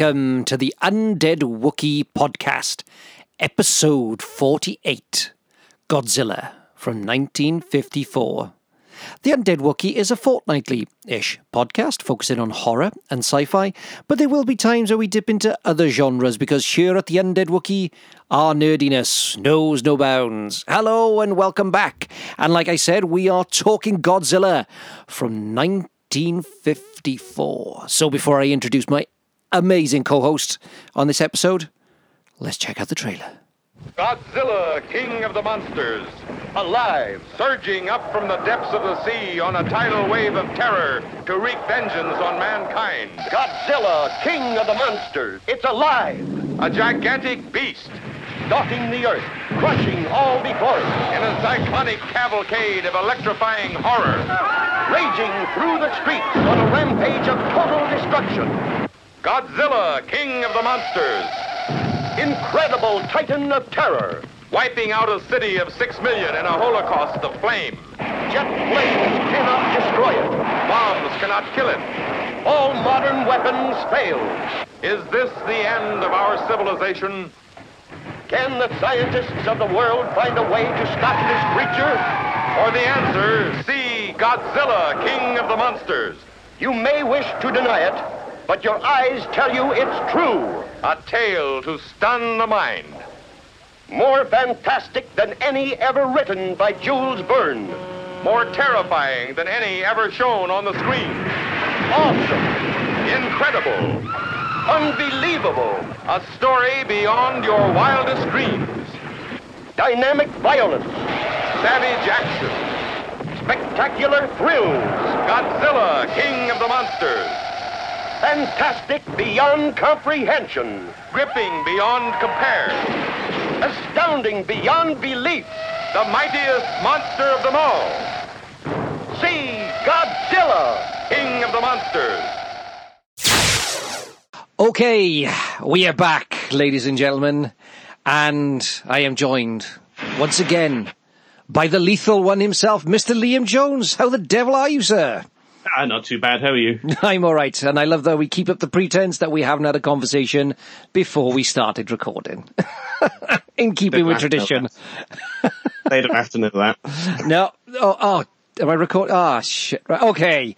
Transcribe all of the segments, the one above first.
Welcome to the Undead Wookie podcast, episode 48 Godzilla from 1954. The Undead Wookie is a fortnightly ish podcast focusing on horror and sci fi, but there will be times where we dip into other genres because here at the Undead Wookie, our nerdiness knows no bounds. Hello and welcome back. And like I said, we are talking Godzilla from 1954. So before I introduce my amazing co host on this episode, let's check out the trailer. Godzilla, king of the monsters, alive, surging up from the depths of the sea on a tidal wave of terror to wreak vengeance on mankind. Godzilla, king of the monsters. It's alive, A gigantic beast stalking the earth, crushing all before it, in a cyclonic cavalcade of electrifying horror. raging through the streets on a rampage of total destruction. Godzilla, king of the monsters, Incredible titan of terror. wiping out a city of six million in a holocaust of flame. Jet flames cannot destroy it. Bombs cannot kill it. All modern weapons fail. Is this the end of our civilization? Can the scientists of the world find a way to stop this creature? Or the answer, see Godzilla, king of the monsters. You may wish to deny it, but your eyes tell you it's true. A tale to stun the mind. More fantastic than any ever written by Jules Verne. More terrifying than any ever shown on the screen. Awesome. Incredible. Unbelievable. A story beyond your wildest dreams. Dynamic violence. Savage action. Spectacular thrills. Godzilla, king of the monsters. Fantastic beyond comprehension. Gripping beyond compare. Astounding beyond belief. The mightiest monster of them all. See Godzilla. King of the monsters. Okay, we are back, ladies and gentlemen, and I am joined once again by the lethal one himself, Mr. Liam Jones. How the devil are you, sir? Ah, not too bad. How are you? I'm all right, and I love that we keep up the pretense that we haven't had a conversation before we started recording. In keeping with They'd have to know tradition. They don't have to know that. No, oh, oh, am I record? Ah, shit. Right, okay.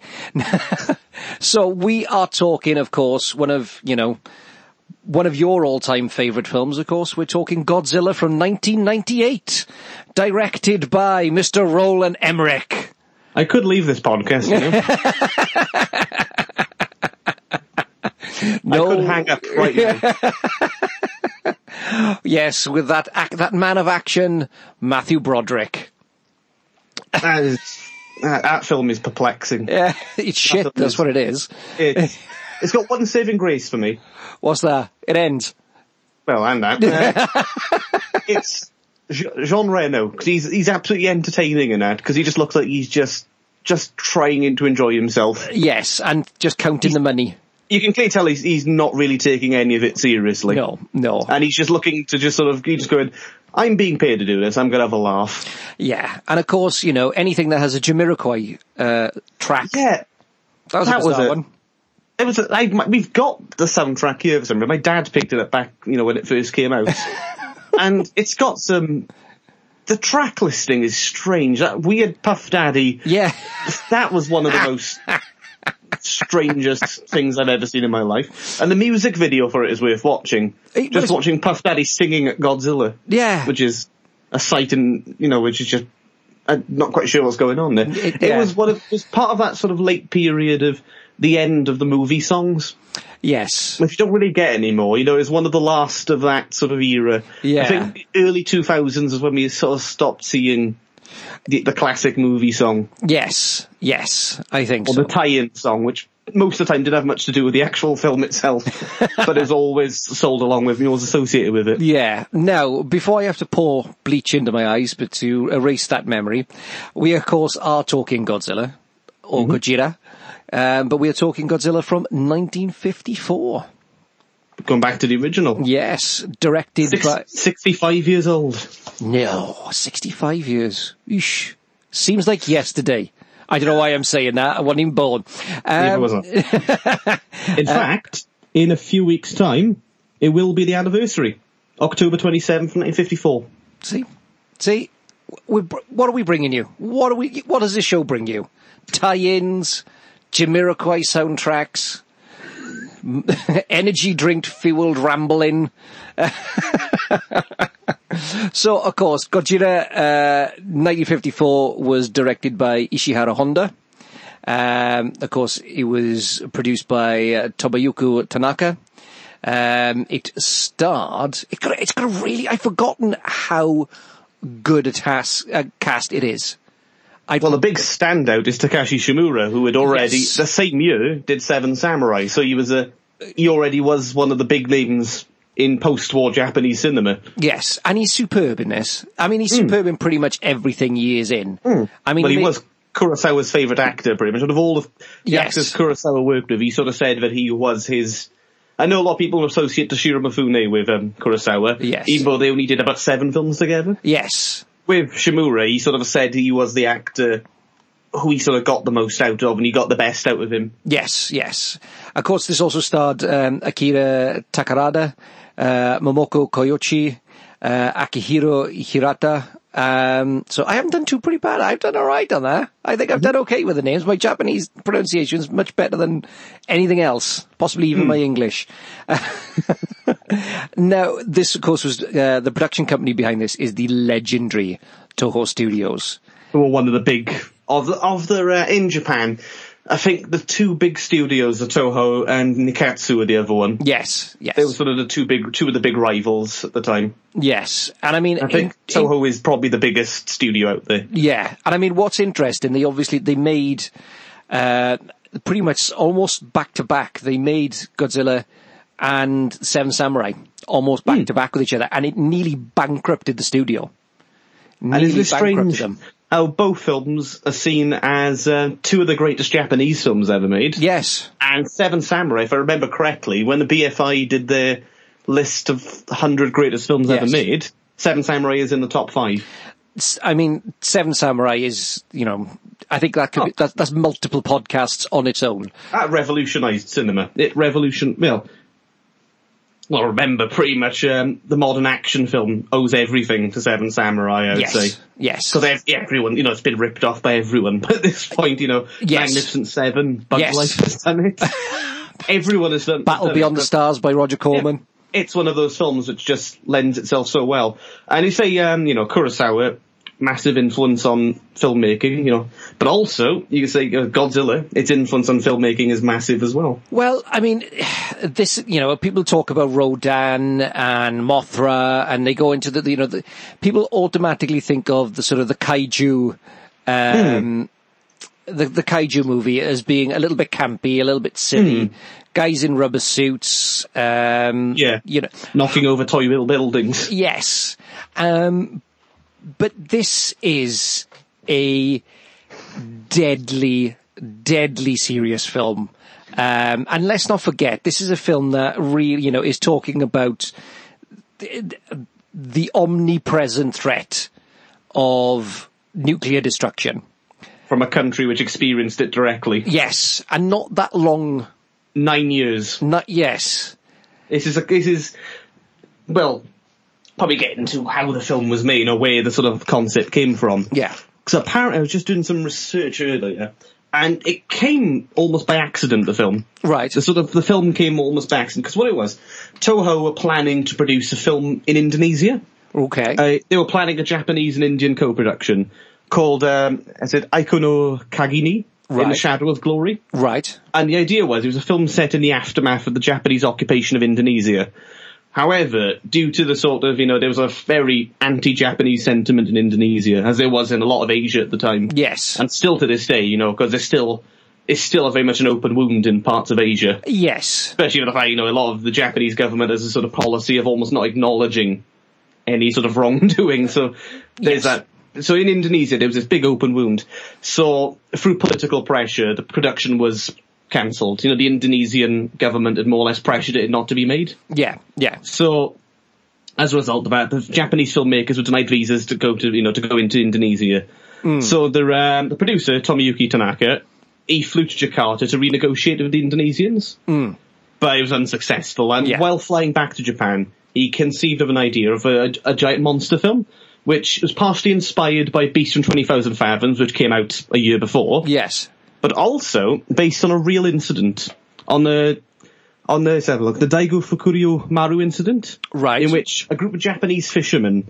so we are talking, of course, one of you know, one of your all-time favourite films. Of course, we're talking Godzilla from 1998, directed by Mr. Roland Emmerich. I could leave this podcast. You know? No, I could hang up right now. yes, with that ac- that man of action, Matthew Broderick. That, is, that, that film is perplexing. Yeah, it's shit. That's what it is. It's, it's got one saving grace for me. What's that? It ends. Well, and that. Uh, it's Jean Reno, because he's, he's absolutely entertaining in that, because he just looks like he's just, just trying to enjoy himself. Yes, and just counting the money. You can clearly tell he's, he's not really taking any of it seriously. No, no. And he's just looking to just sort of, he's just going, I'm being paid to do this, I'm gonna have a laugh. Yeah, and of course, you know, anything that has a Jamiroquai uh, track. Yeah, that was, that a was it. one. It was. I, my- we've got the soundtrack here for some reason. My dad picked it up back, you know, when it first came out, and it's got some. The track listing is strange. That weird Puff Daddy. Yeah, That was one of the most strangest things I've ever seen in my life. And the music video for it is worth watching. But Just it's- watching Puff Daddy singing at Godzilla, yeah. which is a sight in, you know, which is just. I'm not quite sure what's going on there. It- It, was one of, it was part of that sort of late period of the end of the movie songs yes. which you don't really get anymore. You know, it's one of the last of that sort of era. Yeah. I think early 2000s is when we sort of stopped seeing the, the classic movie song, Yes. Yes. I think or so. the tie-in song, which most of the time didn't have much to do with the actual film itself, but is always sold along with, know, was associated with it. Yeah. Now, before I have to pour bleach into my eyes, but to erase that memory, we of course are talking Godzilla or mm-hmm. Gojira, um, but we are talking Godzilla from 1954. Going back to the original. Yes, directed Six, by 65 years old. no 65 years. Eesh. Seems like yesterday. I don't know why I'm saying that. I wasn't even born. Um, was I. In fact, in a few weeks' time, it will be the anniversary. October 27th, 1954. See, see, we, br- what are we bringing you? What are we? What does this show bring you? Tie-ins, Jamiroquai soundtracks, energy drink fueled rambling. so, of course, Godzilla uh, 1954 was directed by Ishiro Honda. Um, of course, it was produced by uh, Tomoyuki Tanaka. Um, it starred. It got, it's got a really. I've forgotten how good a task, uh, cast it is. I Well, the big standout is Takashi Shimura, who had already, Yes. the same year, did Seven Samurai. So he was a, he already was one of the big names in post-war Japanese cinema. yes, and he's superb in this. I mean, he's superb in pretty much everything he is in. I mean, Well, he ma- was Kurosawa's favourite actor, pretty much. Out of all of the Yes. actors Kurosawa worked with, he sort of said that he was his. I know a lot of people associate Toshiro Mifune with um, Kurosawa, Yes. even though they only did about seven films together. Yes, With Shimura, he sort of said he was the actor who he sort of got the most out of, and he got the best out of him. yes, yes. Of course, this also starred um, Akira Takarada, uh, Momoko Koyochi, uh, Akihiro Hirata. Um, so I haven't done too pretty bad. I've done all right on that. I think I've done okay with the names. My Japanese pronunciation is much better than anything else, possibly even my English. now, this, of course, was uh, the production company behind this is the legendary Toho Studios. Were one of the big of the, of the uh, in Japan. I think the two big studios, the Toho and Nikkatsu, were the other one. Yes, yes, They were sort of the two big, two of the big rivals at the time. yes. And I mean, I think in- in- Toho is probably the biggest studio out there. Yeah, and I mean, what's interesting, they obviously they made uh, pretty much almost back to back. They made Godzilla and Seven Samurai almost Hmm. back to back with each other, and it nearly bankrupted the studio. And Nearly isn't it bankrupted strange them. How both films are seen as uh, two of the greatest Japanese films ever made? Yes, And Seven Samurai, if I remember correctly, when the BFI did their list of 100 greatest films ever made, Seven Samurai is in the top five. I mean, Seven Samurai is you know, I think that could be, that, that's multiple podcasts on its own. That revolutionised cinema. It revolution, well, well, remember pretty much um, the modern action film owes everything to Seven Samurai, I would Yes, say. yes, Because everyone, you know, it's been ripped off by everyone. But at this point, you know, Yes. Magnificent Seven, Bug's Yes. Life has done it. everyone has done Battle done Beyond it. the Stars by Roger Corman. It's one of those films which just lends itself so well. And you say, um, you know, Kurosawa, massive influence on filmmaking, you know, but also you can say uh, Godzilla, its influence on filmmaking is massive as well. Well, I mean, this, you know, people talk about Rodan and Mothra and they go into the, you know, the, people automatically think of the sort of the kaiju, um, the, the kaiju movie as being a little bit campy, a little bit silly. Guys in rubber suits, um, Yeah. you know, Knocking over toy little buildings. Yes. Um, but this is a deadly, deadly serious film. Um, and let's not forget, this is a film that really, you know, is talking about the, the omnipresent threat of nuclear destruction. From a country which experienced it directly. Yes. And not that long, Nine years. not, yes. This is a, this is, well, probably get into how the film was made or where the sort of concept came from. Yeah. Because apparently I was just doing some research earlier, and it came almost by accident. The film, Right. the sort of the film came almost by accident because what it was, Toho were planning to produce a film in Indonesia. Okay. Uh, they were planning a Japanese and Indian co-production called, um, I said, Eiko no Kage ni. In the Shadow of Glory. right. And the idea was it was a film set in the aftermath of the Japanese occupation of Indonesia. However, due to the sort of, you know, there was a very anti-Japanese sentiment in Indonesia, as there was in a lot of Asia at the time. Yes. And still to this day, you know, because there's still, it's still a very much an open wound in parts of Asia. yes. Especially with the fact, you know, a lot of the Japanese government has a sort of policy of almost not acknowledging any sort of wrongdoing. So there's Yes. that. So in Indonesia, there was this big open wound. So through political pressure, the production was cancelled. You know, the Indonesian government had more or less pressured it not to be made. Yeah. Yeah. So as a result of that, the Japanese filmmakers were denied visas to go to, you know, to go into Indonesia. So the um, the producer Tomoyuki Tanaka, he flew to Jakarta to renegotiate with the Indonesians. but it was unsuccessful. And Yeah. while flying back to Japan, he conceived of an idea of a, a giant monster film, which was partially inspired by Beast from 20,000 Fathoms, which came out a year before, Yes. But also based on a real incident on the on the let's have a look, the Daigo Fukuryū Maru incident, Right. in which a group of Japanese fishermen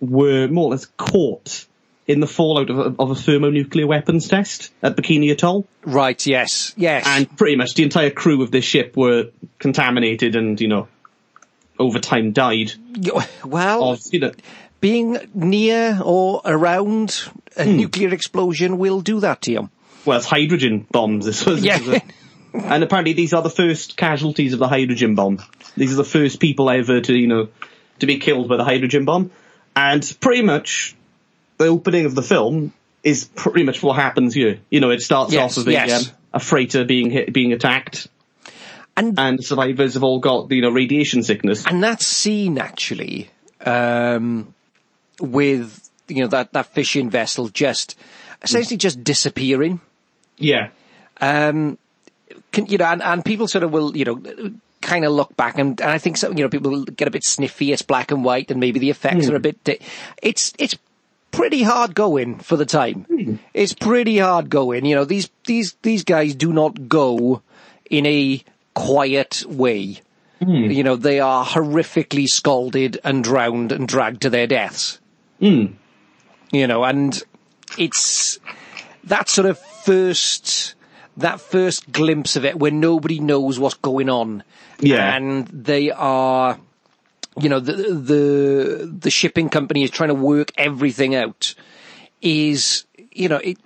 were more or less caught in the fallout of a, of a thermonuclear weapons test at Bikini Atoll Right. Yes. Yes. and pretty much the entire crew of this ship were contaminated and you know over time died well, of you know being near or around a Hmm. nuclear explosion will do that to you. Well it's hydrogen bombs this was Yeah. this was a- and apparently these are the first casualties of the hydrogen bomb. These are the first people ever to you know to be killed by the hydrogen bomb. And pretty much the opening of the film is pretty much what happens here. You know it starts Yes, off with a, um, a freighter being hit being attacked. And and survivors have all got you know radiation sickness. And that scene actually um, with you know that that fishing vessel just essentially just disappearing. Yeah Um, can, you know, and, and people sort of will you know kind of look back and, and I think some you know people get a bit sniffy. It's black and white, and maybe the effects are a hmm. bit. Di- it's it's pretty hard going for the time. Hmm. It's pretty hard going. You know, these these these guys do not go in a quiet way. Hmm. You know, they are horrifically scalded and drowned and dragged to their deaths. You know, and it's that sort of first that first glimpse of it where nobody knows what's going on. Yeah. And they are you know, the the the shipping company is trying to work everything out is you know, it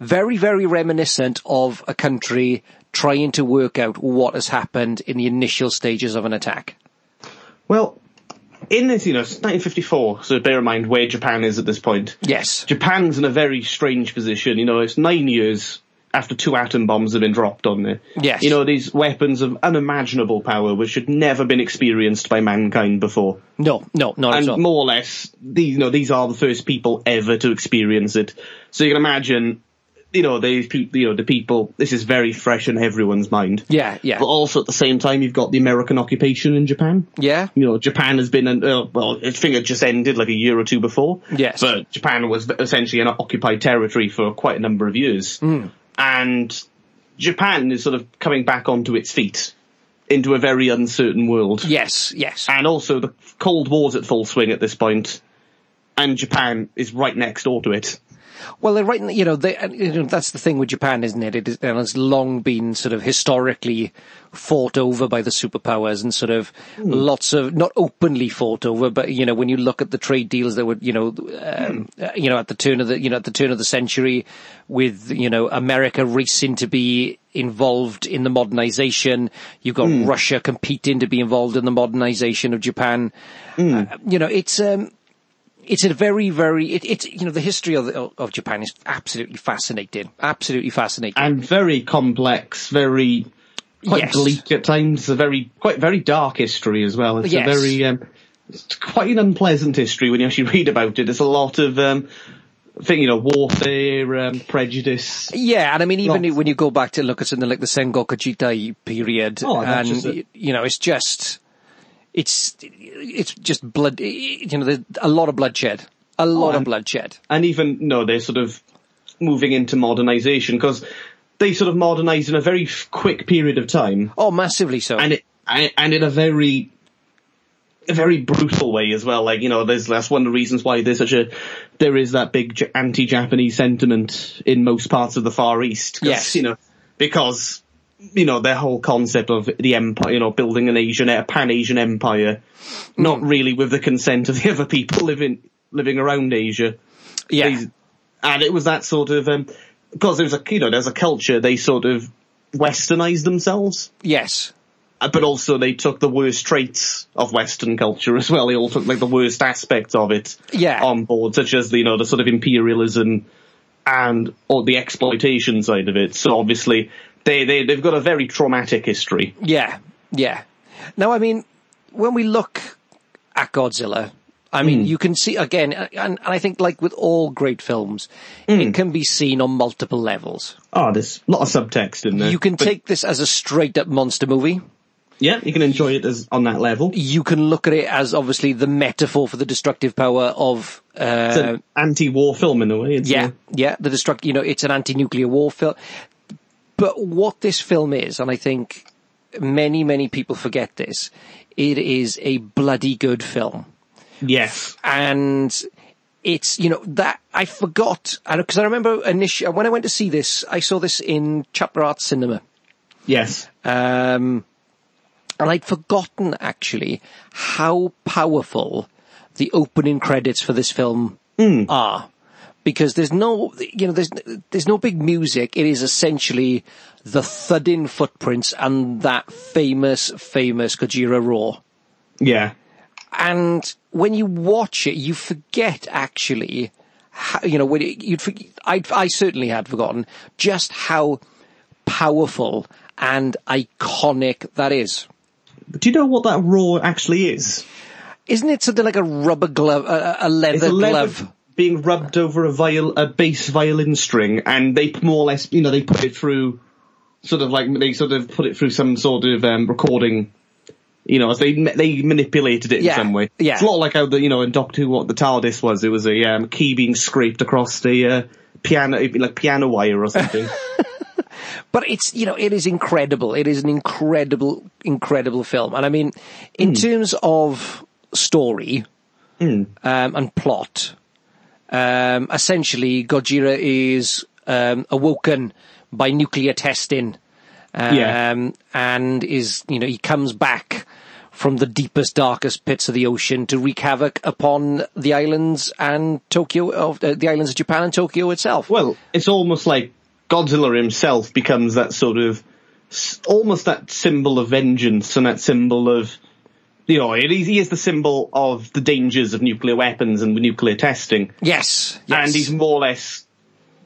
very, very reminiscent of a country trying to work out what has happened in the initial stages of an attack. Well, in this, you know, it's 1954, so bear in mind where Japan is at this point. Yes. Japan's in a very strange position. You know, it's nine years after two atom bombs have been dropped on it. Yes. You know, these weapons of unimaginable power which had never been experienced by mankind before. No, no, not And at all. And more or less, these, you know, these are the first people ever to experience it. So you can imagine, you know, these people, you know, the people, this is very fresh in everyone's mind. yeah, yeah. But also at the same time, you've got the American occupation in Japan yeah. you know, Japan has been, an, uh, well, I think it just ended like a year or two before. Yes. But Japan was essentially an occupied territory for quite a number of years. Hmm. And Japan is sort of coming back onto its feet into a very uncertain world. Yes, yes. And also the Cold War's at full swing at this point, And Japan is right next door to it. Well, they're right. in- You know, they, you know, that's the thing with Japan, isn't it? It is, and it's long been sort of historically fought over by the superpowers, and sort of lots of not openly fought over, but you know, when you look at the trade deals that were, you know, um, uh, you know, at the turn of the, you know, at the turn of the century, with you know, America racing to be involved in the modernization, you've got Russia competing to be involved in the modernization of Japan. Uh, you know, it's. Um, it's a very, very, it, it's, you know, the history of, of Japan is absolutely fascinating. Absolutely fascinating. And very complex, very quite Yes. bleak at times. A very quite very dark history as well. It's Yes. a very um, it's quite an unpleasant history when you actually read about it. There's a lot of um, I think you know warfare, um, prejudice. yeah, and I mean, even Lots. when you go back to look at something like the Sengoku Jidai period, Oh, and, you know, it's just, it's, it's just blood, you know, there's a lot of bloodshed. A lot of oh, and- bloodshed. and even no, they're sort of moving into modernization because they sort of modernized in a very quick period of time, Oh, massively so. and it and and in a very a very brutal way as well. Like you know, there's that's one of the reasons why there's such a there is that big anti-Japanese sentiment in most parts of the Far East. Yes. you know because. You know, their whole concept of the empire, you know, building an Asian, a pan-Asian empire, not really with the consent of the other people living, living around Asia yeah. they- and it was that sort of um, because there was a you know there's a culture they sort of westernized themselves, yes. uh, but also they took the worst traits of Western culture as well. They all took like the worst aspects of it Yeah. on board, such as you know the sort of imperialism and or the exploitation side of it. So obviously they they they've got a very traumatic history. Yeah, yeah. Now, I mean, when we look at Godzilla, I mean, hmm. you can see again, and, and I think like with all great films, it hmm. can be seen on multiple levels. Oh, there's a lot of subtext in there. You can But- take this as a straight up monster movie. Yeah, you can enjoy it as on that level. You can look at it as obviously the metaphor for the destructive power of It's uh, an anti-war film in a way. It's yeah, yeah, the destruct. You know, it's an anti-nuclear war film. But what this film is, and I think many, many people forget this, it is a bloody good film. yes. and it's you know that I forgot because I remember initially when I went to see this, I saw this in Chapter Art Cinema, Yes. um, and I'd forgotten actually how powerful the opening credits for this film are. Because there's no, you know, there's there's no big music. It is essentially the thudding footprints and that famous, famous Gojira roar. Yeah. and when you watch it, you forget actually, how, you know, when it, you'd, I, I certainly had forgotten just how powerful and iconic that is. But do you know what that roar actually is? Isn't it something like a rubber glove, a, a leather a leather glove? Being rubbed over a viol, a bass violin string, and they more or less, you know, they put it through, sort of like they sort of put it through some sort of um, recording. You know, as they they manipulated it Yeah, in some way. yeah. It's a lot like how the you know in Doctor Who what the TARDIS was. It was a um, key being scraped across the uh, piano, like piano wire or something. But it's, you know, it is incredible. It is an incredible, incredible film. And I mean, in terms of story, um, and plot, um, essentially Gojira is, um, awoken by nuclear testing. Um, Yeah. and is, you know, he comes back from the deepest, darkest pits of the ocean to wreak havoc upon the islands and Tokyo, of uh, the islands of Japan and Tokyo itself. Well, it's almost like Godzilla himself becomes that sort of, almost that symbol of vengeance and that symbol of, you know, he he is the symbol of the dangers of nuclear weapons and nuclear testing. yes, yes. And he's more or less,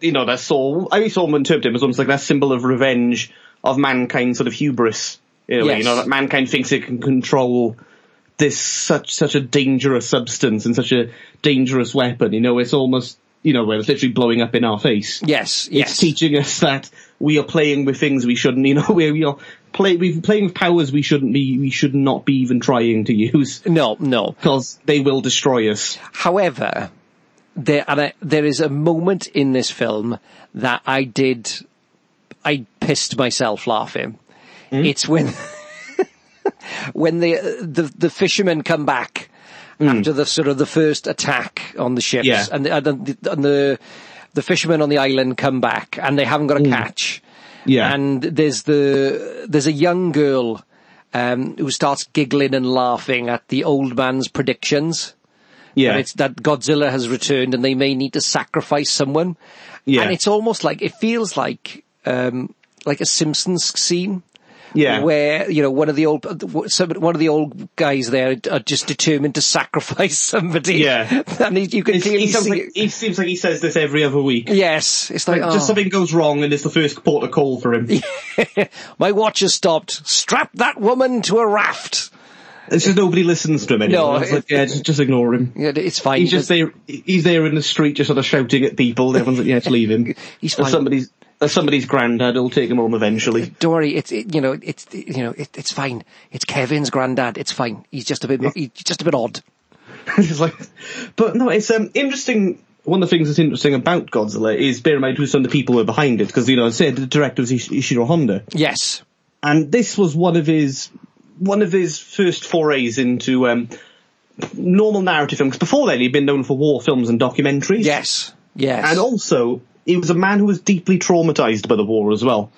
you know, that's all. I saw him interpret him as almost like that symbol of revenge of mankind, sort of hubris. A way, Yes. you know, that mankind thinks it can control this such, such a dangerous substance and such a dangerous weapon. You know, it's almost, you know, where it's literally blowing up in our face Yes, yes. it's teaching us that we are playing with things we shouldn't, you know, we we are play, we're playing with powers we shouldn't be, we should not be even trying to use No, no. because they will destroy us. However, there and I, there is a moment in this film that I did, I pissed myself laughing. Hmm? It's when when the the the fishermen come back after the sort of the first attack on the ships. Yeah. and, the, and, the, and the the fishermen on the island come back and they haven't got a catch. Hmm. Yeah. and there's the there's a young girl um, who starts giggling and laughing at the old man's predictions. Yeah. that it's that Godzilla has returned and they may need to sacrifice someone. Yeah. And it's almost like it feels like um like a Simpsons scene. Yeah. Where, you know, one of the old, some, one of the old guys there are just determined to sacrifice somebody. Yeah. And he, you can It's- clearly see like, it. he seems like he says this every other week. Yes. It's like, Like, Just oh, something goes wrong and it's the first port of call for him. my watch has stopped. Strap that woman to a raft. It's just nobody listens to him anymore. No, It's like, yeah, just, just ignore him. Yeah, it's fine. He's just there. He's there in the street, just sort of shouting at people. Everyone's like, "Yeah, just leave him." He's fine. somebody's, somebody's granddad will take him home eventually. Don't worry, it's it, you know it's you know it, it's fine. It's Kevin's granddad. It's fine. He's just a bit he's just a bit odd. it's like, but no, it's um interesting. One of the things that's interesting about Godzilla is bear in mind who some of the people were behind it, because you know, I said the director was Ish- Ishiro Honda, Yes. and this was one of his one of his first forays into um normal narrative films. Before then, he'd been known for war films and documentaries. Yes. Yes. and also. He was a man who was deeply traumatized by the war as well.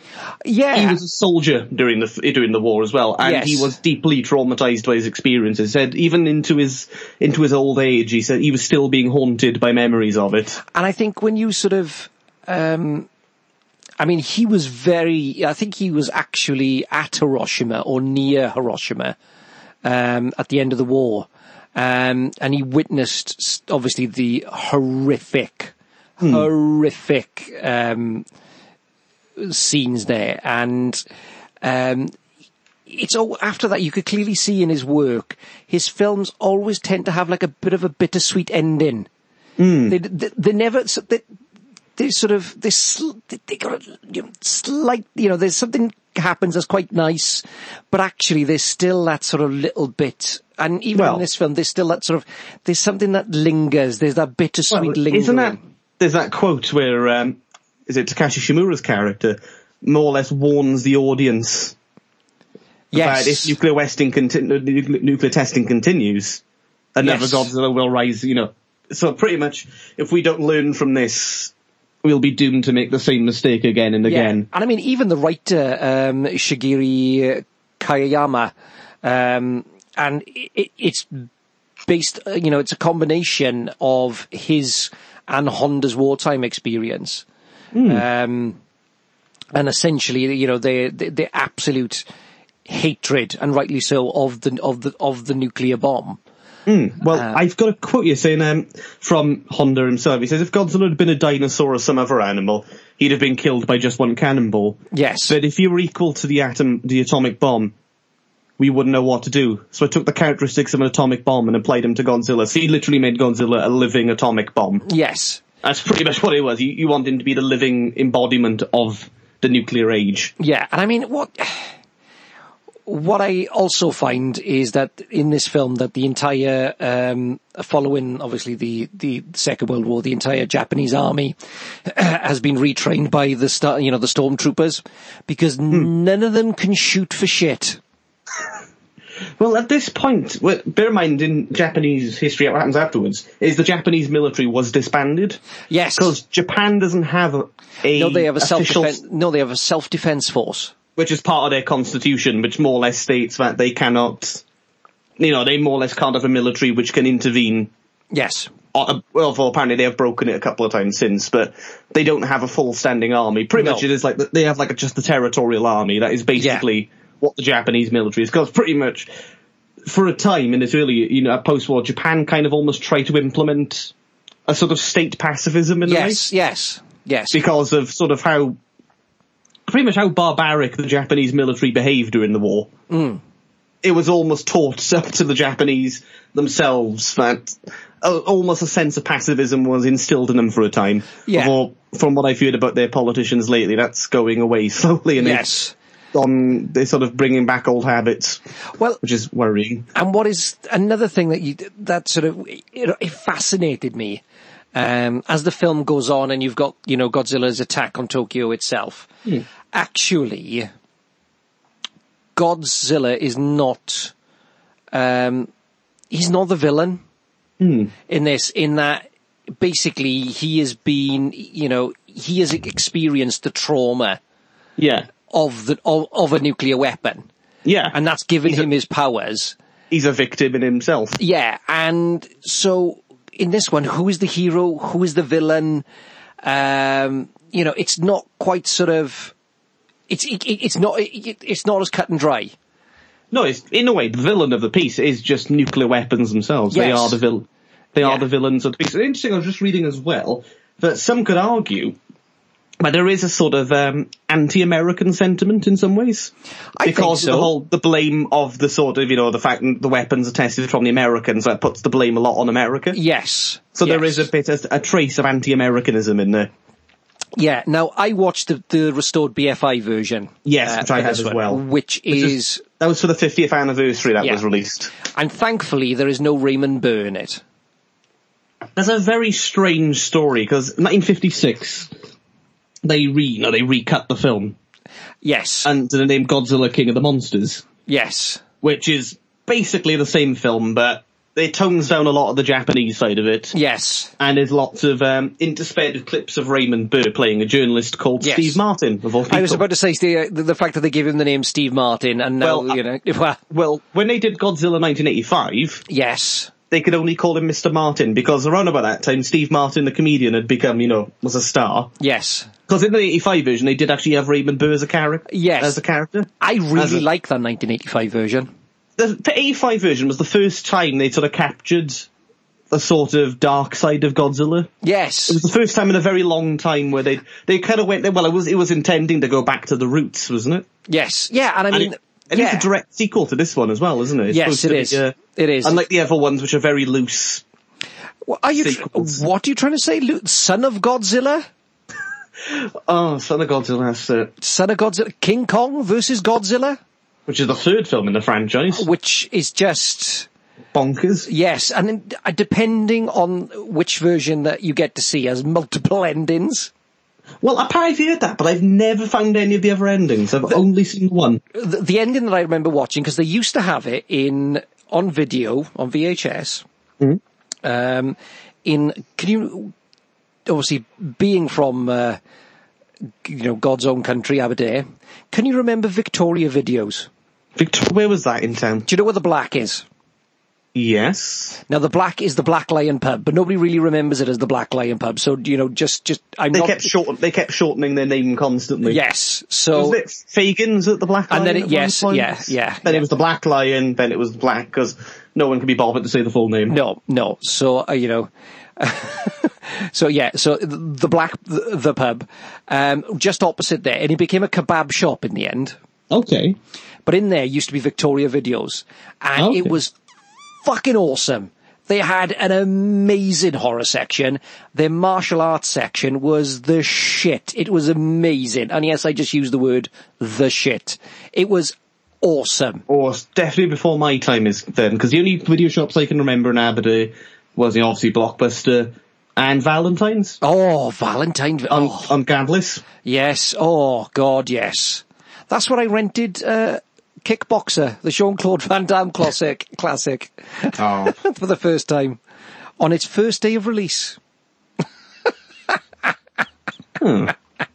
yeah. He was a soldier during the during the war as well, and Yes. he was deeply traumatized by his experiences. Said even into his into his old age, he said he was still being haunted by memories of it. And I think when you sort of, um, I mean, he was very, I think he was actually at Hiroshima or near Hiroshima, um, at the end of the war. Um, and he witnessed obviously the horrific, horrific, um, scenes there. And, um, it's all after that you could clearly see in his work, his films always tend to have like a bit of a bittersweet ending. They, they, they never, they, there's sort of this, sl- they got a you know, slight, you know, there's something happens that's quite nice, but actually there's still that sort of little bit, and even Well- in this film, there's still that sort of, there's something that lingers, there's that bittersweet Well, lingering. Isn't that there's that quote where um, is it Takashi Shimura's character more or less warns the audience yes. that if nuclear nuclear testing continues, another Yes. Godzilla will rise. You know, so pretty much if we don't learn from this, we'll be doomed to make the same mistake again and Yeah. again. And I mean, even the writer, um, Shigeru Kayama, um, and it, it, it's based, you know, it's a combination of his and Honda's wartime experience. Um, and essentially, you know, the, the, absolute hatred, and rightly so, of the, of the, of the nuclear bomb. Well, Uh, I've got a quote here saying um, from Honda himself. He says, "If Godzilla had been a dinosaur or some other animal, he'd have been killed by just one cannonball. Yes. But if you were equal to the atom, the atomic bomb, we wouldn't know what to do. So I took the characteristics of an atomic bomb and applied them to Godzilla. So he literally made Godzilla a living atomic bomb. yes. That's pretty much what it was. You, you want him to be the living embodiment of the nuclear age. Yeah, and I mean, what what I also find is that in this film, that the entire um, following, obviously the the Second World War, the entire Japanese army has been retrained by the you know the stormtroopers because none of them can shoot for shit. Well, at this point, well, bear in mind in Japanese history, what happens afterwards is the Japanese military was disbanded Yes, because Japan doesn't have a, a no, they have a self defense. No, they have a self defense force. which is part of their constitution, which more or less states that they cannot, you know, they more or less can't have a military which can intervene Yes, Uh, well, well, apparently they have broken it a couple of times since, but they don't have a full standing army. Pretty No. much it is like, they have like a, just a territorial army. That is basically what the Japanese military is. Because pretty much, for a time in this early, you know, post-war, Japan kind of almost tried to implement a sort of state pacifism in a way. yes, yes, yes. Because of sort of how, pretty much how barbaric the Japanese military behaved during the war. Mm. It was almost taught up to the Japanese themselves that uh, almost a sense of pacifism was instilled in them for a time. Yeah. Although, from what I've heard about their politicians lately, that's going away slowly and yes. Gone, they're sort of bringing back old habits, Well, which is worrying. And what is another thing that you that sort of it, it fascinated me um, as the film goes on, and you've got you know Godzilla's attack on Tokyo itself. Actually, Godzilla is not. Um, he's not the villain in this. In that, basically, he has been. You know, he has experienced the trauma Yeah. Of the of, of a nuclear weapon, Yeah. and that's given He's a- him his powers. He's a victim in himself. Yeah, and so in this one, who is the hero? Who is the villain? Um, you know, it's not quite sort of. It's it, it- it's not it, it's not as cut and dry. No, it's, in a way, the villain of the piece is just nuclear weapons themselves. They are the villain. They Yeah. are the villains of the piece. And interesting, I was just reading as well that some could argue that there is a sort of um, anti-American sentiment in some ways I think because so. the whole the blame of the sort of you know the fact that the weapons are tested from the Americans that puts the blame a lot on America. Yes. So there yes. is a bit of, a trace of anti-Americanism in there. Yeah. Now I watched the, the restored BFI version. Yes, which I have as one, well. Which is, That was for the 50th anniversary that Yeah. was released. and thankfully there is no Raymond Burr in it. That's a very strange story because 1956 they re no they recut the film Yes. under the name Godzilla King of the Monsters, yes. which is basically the same film, but it tones down a lot of the Japanese side of it. Yes. And there's lots of um, interspersed clips of Raymond Burr playing a journalist called Yes. Steve Martin. Of all people. I was about to say the, the the fact that they gave him the name Steve Martin, and now Well, you know, well, Well, when they did Godzilla 1985, yes, they could only call him Mr. Martin because around about that time, Steve Martin, the comedian, had become, you know, was a star. yes. Because in the 85 version, they did actually have Raymond Burr as a character. Yes. As a character. I really a- like that 1985 version. The, the 85 version was the first time they sort of captured the sort of dark side of Godzilla. Yes. It was the first time in a very long time where they they kind of went, well, it was, it was intending to go back to the roots, wasn't it? Yes. Yeah, and I And mean, it, and yeah. it's a direct sequel to this one as well, isn't it? It's Yes, it is. be, uh, It is. Unlike the other ones, which are very loose. What are you? Tr- what are you trying to say, son of Godzilla? Oh, Son of Godzilla, that's it. Son of Godzilla, King Kong versus Godzilla, Which is the third film in the franchise. which is just Bonkers. yes, and uh, depending on which version that you get to see, has multiple endings. Well, I've probably heard that, but I've never found any of the other endings. I've only seen one. The, the ending that I remember watching because they used to have it in on video on VHS. Um, in can you obviously being from uh, you know God's own country, Aberdeen? Can you remember Victoria videos? Victor, where was that in town? Do you know where the Black is? Yes. Now the Black is the Black Lion pub, but nobody really remembers it as the Black Lion pub. So you know, just just I'm They not. kept short. They kept shortening their name constantly. yes, so Was it Fagans at the Black Lion? And then it- yes, yeah, yeah, Then yeah. it was the Black Lion. Then it was Black because no one can be bothered to say the full name. No, no. So uh, you know, so yeah. So the, the black the, the pub, um, just opposite there, and it became a kebab shop in the end. Okay. But in there used to be Victoria Videos, and Okay. it was fucking awesome. They had an amazing horror section. Their martial arts section was the shit. It was amazing. And yes, I just used the word the shit. It was awesome. Or it's definitely before my time is then, because the only video shops I can remember in Aberdeen was you know, obviously Blockbuster and Valentine's Oh, Valentine's on Oh. on Gambliss. Yes. Oh God, yes. That's what I rented. Uh, Kickboxer, the Jean Claude Van Damme classic, classic, Oh, for the first time on its first day of release.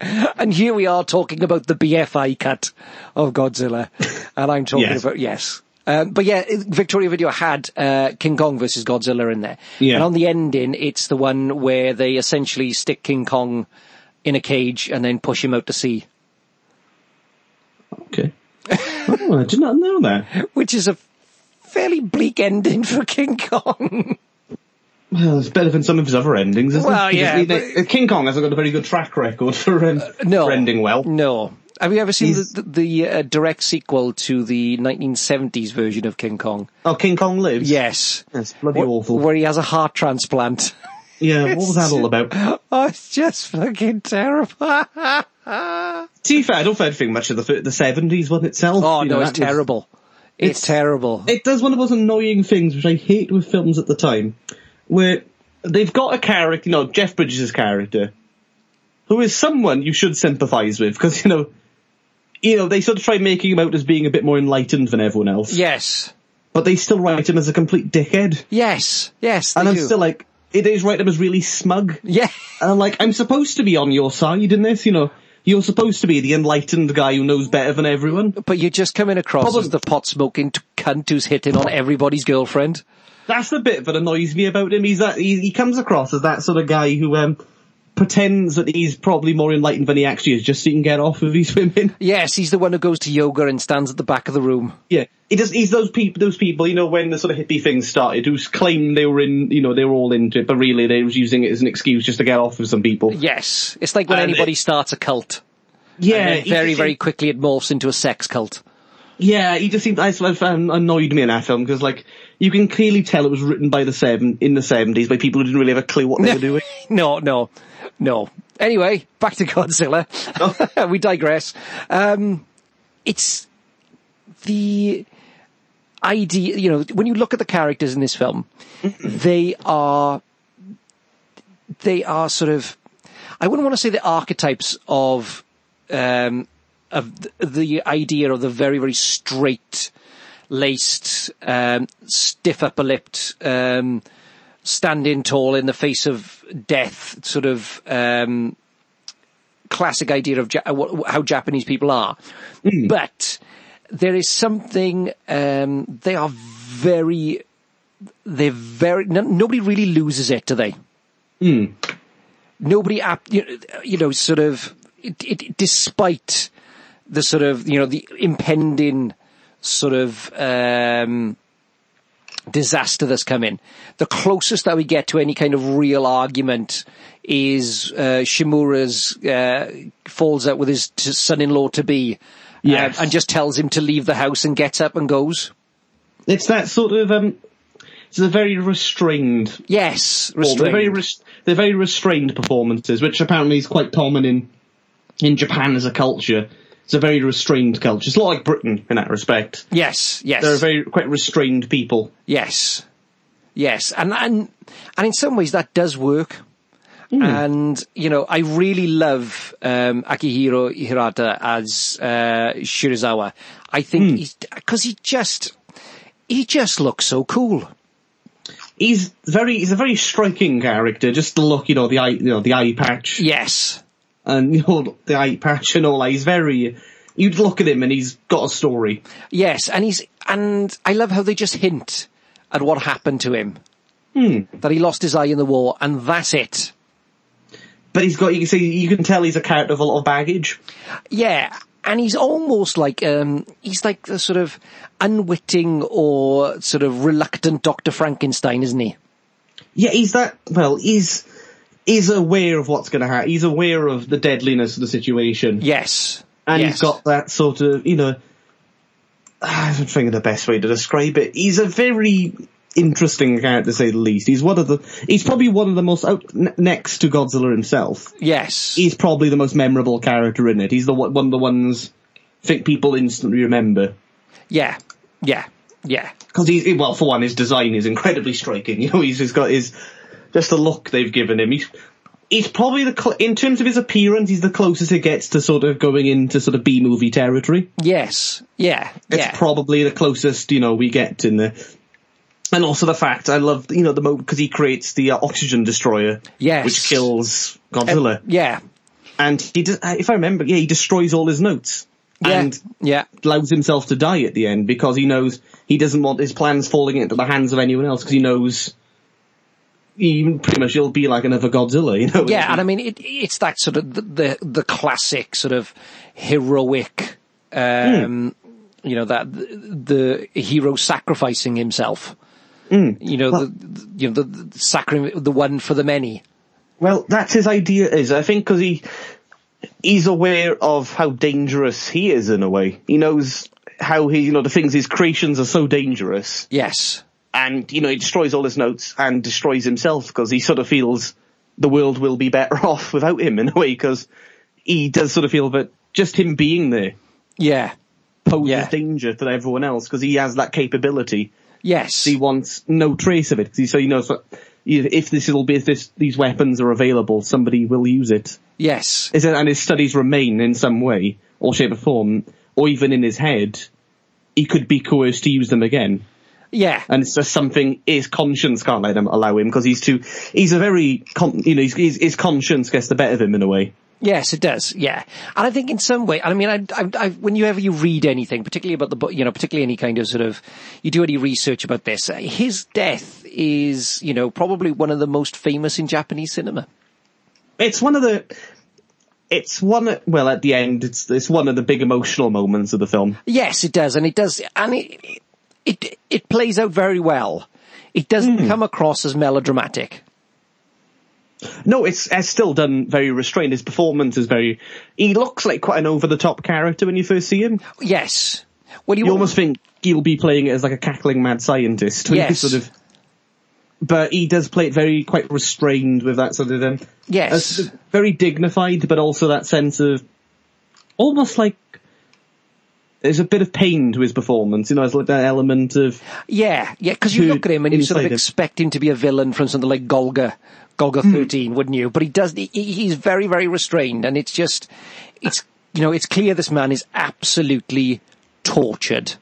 And here we are talking about the BFI cut of Godzilla, and I'm talking Yes. about yes. Um, but yeah, Victoria Video had uh, King Kong versus Godzilla in there, Yeah. and on the ending, it's the one where they essentially stick King Kong in a cage and then push him out to sea. okay. oh, I did not know that. which is a fairly bleak ending for King Kong. Well, it's better than some of his other endings, isn't Well, it? yeah, He- King Kong hasn't got a very good track record for, um, no, for ending well. No. Have you ever seen He's- the, the, the uh, direct sequel to the 1970s version of King Kong? Oh, King Kong lives. Yes. That's bloody Wh- awful. Where he has a heart transplant. yeah, what was that all about? oh, it's just fucking terrible. oh, To be fair, I don't think much of the the seventies one itself. You no, know, it's that was- terrible. It's, It's- terrible. It does one of those annoying things which I hate with films at the time, where they've got a character, you know, Jeff Bridges' character, who is someone you should sympathise with, because you know, you know, they sort of try making him out as being a bit more enlightened than everyone else, yes. but they still write him as a complete dickhead, Yes. Yes, and I'm do. still like, it is write him as really smug, yeah. and I'm like, I'm supposed to be on your side in this, you know. You're supposed to be the enlightened guy who knows better than everyone. But you're just coming across Problem- as the pot smoking t- cunt who's hitting on everybody's girlfriend. that's the bit that annoys me about him. He's that he, he comes across as that sort of guy who um, pretends that he's probably more enlightened than he actually is, just so he can get off with these women. Yes, he's the one who goes to yoga and stands at the back of the room. Yeah, he does. He's those people. Those people, you know, when the sort of hippie thing started, who claimed they were in, you know, they were all into it, but really they was using it as an excuse just to get off with some people. Yes, it's like when And anybody it- starts a cult. Yeah, very, very quickly it morphs into a sex cult. Yeah, he just seemed. I sort of annoyed me in that film because, like, you can clearly tell it was written by the seven in the seventies by people who didn't really have a clue what they were doing. no, no, no. Anyway, back to Godzilla. Oh. we digress. Um, it's the idea, you know, when you look at the characters in this film, they are, they are sort of, I wouldn't want to say the archetypes of, um, of the, the idea of the very, very straight laced, um, stiff upper lipped, um, standing tall in the face of death, sort of um, classic idea of ja- how Japanese people are. But there is something. Um, they are very. They're very. No, nobody really loses it, do they? Nobody, you know, you know, sort of. It, it, despite the sort of you know the impending sort of. Um, disaster that's coming. The closest that we get to any kind of real argument is uh, Shimura's uh, falls out with his t- son-in-law to be, Yes. and just tells him to leave the house and gets up and goes. It's that sort of um, it's a very restrained Yes, Well, they're very res- they're very restrained performances, which apparently is quite common in in Japan as a culture. It's a very restrained culture. It's a lot like Britain in that respect. Yes, yes. They're very quite restrained people. Yes, yes, and and and in some ways that does work. Hmm. And you know, I really love um, Akihiro Hirata as uh, Serizawa. I think Hmm. he's because he just he just looks so cool. He's very he's a very striking character. Just the look, you know, the eye, you know, the eye patch, Yes, and you know, the eye patch and all that. He's very. You'd look at him and he's got a story. yes, and he's and I love how they just hint at what happened to him. Hmm. That he lost his eye in the war, and that's it. But he's got. You can see. You can tell he's a character with a lot of baggage. Yeah, and he's almost like um, he's like the sort of unwitting or sort of reluctant Doctor Frankenstein, isn't he? Yeah, he's that. Well, he's he's aware of what's going to happen. He's aware of the deadliness of the situation, Yes, and yes. he's got that sort of, you know. I don't think of the best way to describe it. He's a very interesting character, to say the least. He's one of the. He's probably one of the most out, n- next to Godzilla himself. yes, He's probably the most memorable character in it. He's the one one of the ones I think people instantly remember. yeah, yeah, yeah, because he's well, for one, his design is incredibly striking. You know, he's just got his just the look they've given him. He's he's probably the cl- in terms of his appearance, he's the closest it gets to sort of going into sort of B movie territory. yes, yeah, It's yeah, probably the closest you know we get in the. And also the fact I love you know the moment because he creates the uh, oxygen destroyer, Yes. which kills Godzilla, yeah, and he does, if I remember, yeah, he destroys all his notes. yeah, And yeah, allows himself to die at the end because he knows he doesn't want his plans falling into the hands of anyone else because he knows he pretty much he'll be like another Godzilla, you know. yeah. And I mean, it, it's that sort of the the, the classic sort of heroic, um, you know, that the, the hero sacrificing himself. You know, the, the you know the, the sacri- the one for the many. Well, that's his idea. Is I think because he he's aware of how dangerous he is in a way. He knows how he, you know, the things his creations are so dangerous, Yes, and you know he destroys all his notes and destroys himself because he sort of feels the world will be better off without him in a way because he does sort of feel that just him being there yeah, poses Yeah. danger to everyone else because he has that capability. yes, He wants no trace of it so he knows that if this will be if this these weapons are available, somebody will use it. yes, Is it- And his studies remain in some way, or shape or form, or even in his head. He could be coerced to use them again, yeah. and it's just something his conscience can't let him allow him because he's too. He's a very, con, you know, he's, he's, his conscience gets the better of him in a way. Yes, it does. Yeah, and I think in some way, I mean, I, I, I, whenever you read anything, particularly about the book, you know, particularly any kind of sort of, you do any research about this, uh, his death is, you know, probably one of the most famous in Japanese cinema. It's one of the. It's one. Well, at the end, it's it's one of the big emotional moments of the film. Yes, it does, and it does, and it, it, it plays out very well. It doesn't come across as melodramatic. No, it's, it's still done very restrained. His performance is very. He looks like quite an over the top character when you first see him. Yes. Well, you, You almost think he'll be playing it as like a cackling mad scientist. Yes. Sort of. But he does play it very quite restrained with that sort of um, yes. uh, very dignified, but also that sense of almost like there's a bit of pain to his performance. You know, there's like that element of Yeah, yeah, because you look at him and you sort of expect him to be a villain from something like Golgo, Golgo Hmm. 13, wouldn't you? But he does, he, he's very, very restrained and it's just, it's, you know, it's clear this man is absolutely tortured.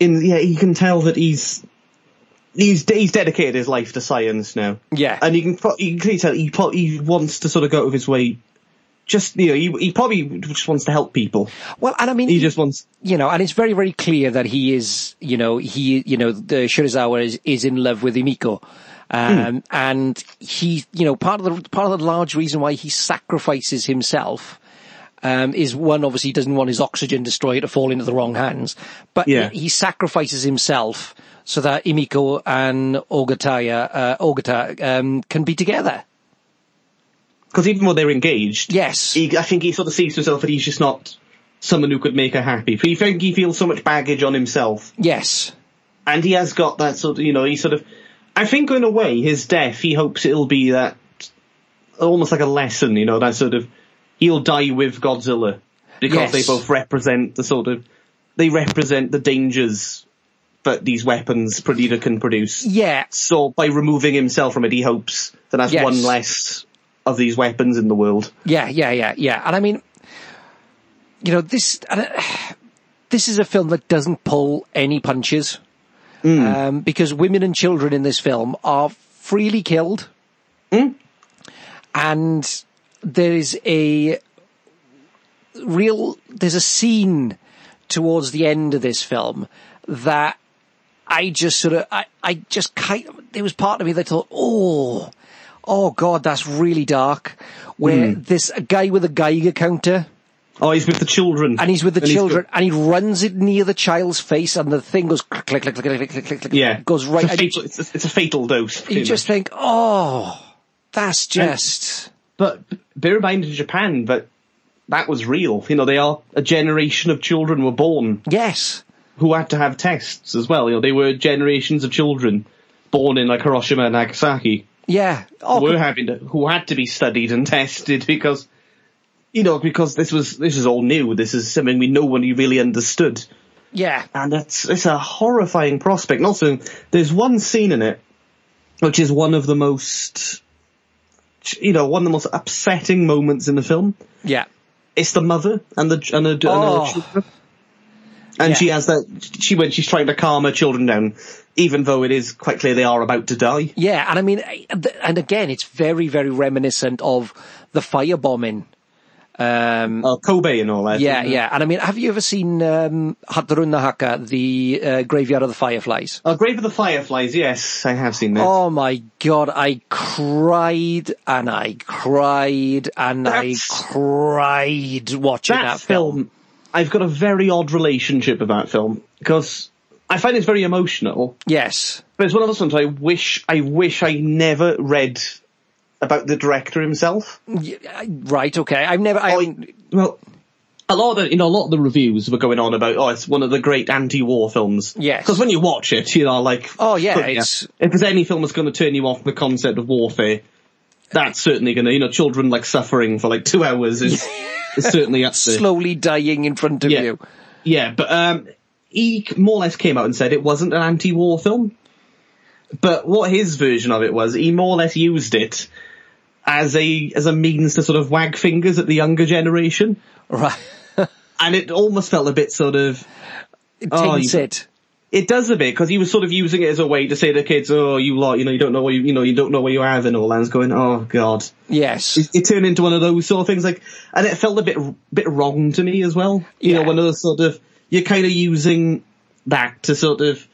in yeah, you can tell that he's he's he's dedicated his life to science now. Yeah. and you can you can clearly tell he he wants to sort of go out of his way. Just you know, he, he probably just wants to help people. Well, and I mean, He just wants. you know, and it's very, very clear that he is, you know, he, you know, the Serizawa is, is in love with Emiko. Um, and he, you know, part of the, part of the large reason why he sacrifices himself, um, is one, obviously he doesn't want his oxygen destroyer to fall into the wrong hands, but Yeah. he sacrifices himself so that Emiko and Ogataya, uh, Ogata, um, can be together. Because even though they're engaged, Yes. he, I think he sort of sees himself that he's just not someone who could make her happy. He think he feels so much baggage on himself, yes. and he has got that sort of you know he sort of. I think in a way his death he hopes it'll be that almost like a lesson, you know, that sort of he'll die with Godzilla because Yes. they both represent the sort of they represent the dangers that these weapons Perdita can produce. Yeah, So by removing himself from it, he hopes that that's Yes. one less of these weapons in the world. Yeah, yeah, yeah, yeah. And I mean, you know, this uh, this is a film that doesn't pull any punches um, because women and children in this film are freely killed, and there is a real there's a scene towards the end of this film that I just sort of I, I just kind there was part of me that thought, oh, oh god, that's really dark. Where mm. this guy with a Geiger counter. Oh, he's with the children. And he's with the and children, got... and he runs it near the child's face, and the thing goes click, click, click, click, click, click, click, click. Yeah, goes right. It's a fatal, it's a, it's a fatal dose. You just think, oh, that's just. And, but bear in mind in Japan that that was real. You know, they are a generation of children were born. Yes. Who had to have tests as well. You know, they were generations of children born in like Hiroshima and Nagasaki yeah. Oh, who were having to, who had to be studied and tested because, you know, because this was this is all new. This is something we no one really understood, yeah, and it's it's a horrifying prospect. And also, there's one scene in it which is one of the most, you know, one of the most upsetting moments in the film. yeah, It's the mother and the and the, and Oh. her children. And Yeah. she has that. She when she's trying to calm her children down, even though it is quite clear they are about to die. yeah. And I mean, and again, it's very, very reminiscent of the firebombing. Um, Uh, Kobe and all that. yeah, yeah. And I mean, have you ever seen um, Hotaru no Haka, the uh, Graveyard of the Fireflies? Uh, Grave of the Fireflies. Yes, I have seen that. Oh my god, I cried and I cried and That's- I cried watching that, that film, I've got a very odd relationship with that film because I find it's very emotional. Yes. But it's one of those ones I wish I wish I never read about the director himself. Y- uh, Right, okay. I've never, I, Oh, well, a lot of the, you know, a lot of the reviews were going on about, oh, it's one of the great anti-war films. Yes. Because when you watch it, you know, like, Oh, yeah, it's- if there's any film that's going to turn you off the concept of warfare, that's certainly going to, you know, children like suffering for like two hours is, is certainly up there. slowly dying in front of Yeah. you. Yeah, but um, he more or less came out and said it wasn't an anti-war film. But what his version of it was, he more or less used it as a as a means to sort of wag fingers at the younger generation, Right. and it almost felt a bit sort of. Oh, you- it. It does a bit because he was sort of using it as a way to say to kids, "Oh, you lot, you know, you don't know what you, you know, you don't know what you have," and all that. And it's going, "Oh God." Yes. It, it turned into one of those sort of things, like, and it felt a bit bit wrong to me as well. You Yeah. know, one of those sort of you're kind of using that to sort of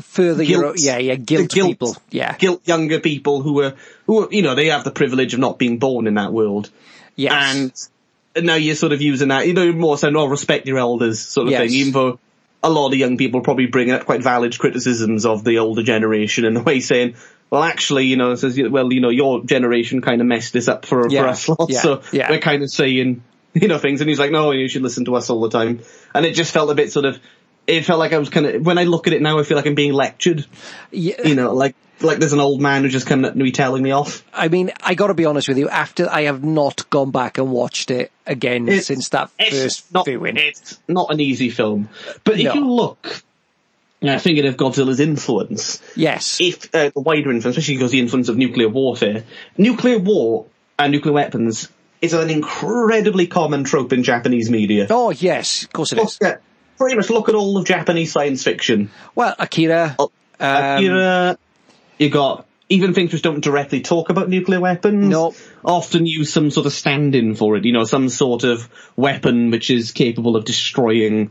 Further your, yeah, yeah, guilt, guilt people. Yeah. guilt younger people who are who are, you know they have the privilege of not being born in that world, Yes. and now you're sort of using that, you know, more so, no, respect your elders sort of Yes. thing, even though a lot of young people probably bringing up quite valid criticisms of the older generation in a way saying, well, actually, you know, it says, well, you know, your generation kind of messed this up for, Yeah. for us lot, Yeah. so Yeah. we're kind of saying, you know, things, and he's like, no, you should listen to us all the time. And it just felt a bit sort of, it felt like I was kind of, when I look at it now, I feel like I'm being lectured, Yeah. you know, like, like there's an old man who's just coming up to me telling me off. I mean, I gotta be honest with you, after I have not gone back and watched it again It's- since that it's first not, viewing. It's not an easy film. But if you look, thinking of Godzilla's influence, yes. if uh, the wider influence, especially because the influence of nuclear warfare, nuclear war and nuclear weapons is an incredibly common trope in Japanese media. oh, yes, of course it is. Look at, pretty much look at all of Japanese science fiction. Well, Akira. Oh, um, Akira, you got even things which don't directly talk about nuclear weapons. No. Often use some sort of stand-in for it. You know, some sort of weapon which is capable of destroying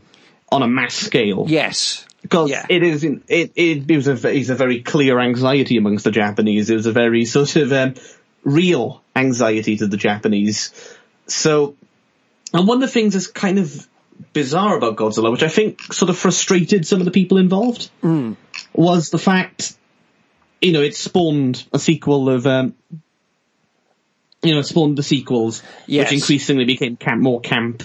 on a mass scale. Yes. Because Yeah. it is, it, it, it was a, it's a very clear anxiety amongst the Japanese. It was a very sort of um, real anxiety to the Japanese. So, and one of the things that's kind of bizarre about Godzilla, which I think sort of frustrated some of the people involved, was the fact, you know, it spawned a sequel of, um, you know, spawned the sequels, Yes. which increasingly became camp, more camp.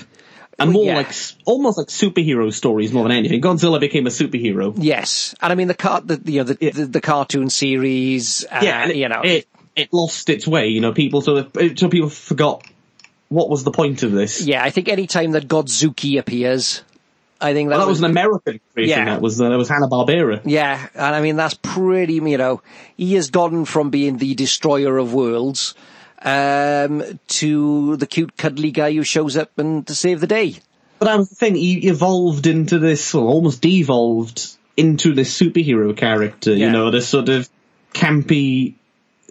And more Yeah. like, almost like superhero stories more than anything. Godzilla became a superhero. Yes. And I mean, the car, the, you know, the, Yeah. the, the cartoon series, uh, yeah, and it, you know. it it lost its way. You know, people sort of so people forgot what was the point of this. Yeah, I think any time that Godzooky appears, I think that, Well, that was was an American creation. Yeah. That was that was Hanna Barbera. Yeah, and I mean that's pretty. You know, he has gone from being the destroyer of worlds um, to the cute, cuddly guy who shows up and to save the day. But that was the thing. He evolved into this, well, almost devolved into this superhero character. Yeah. You know, this sort of campy.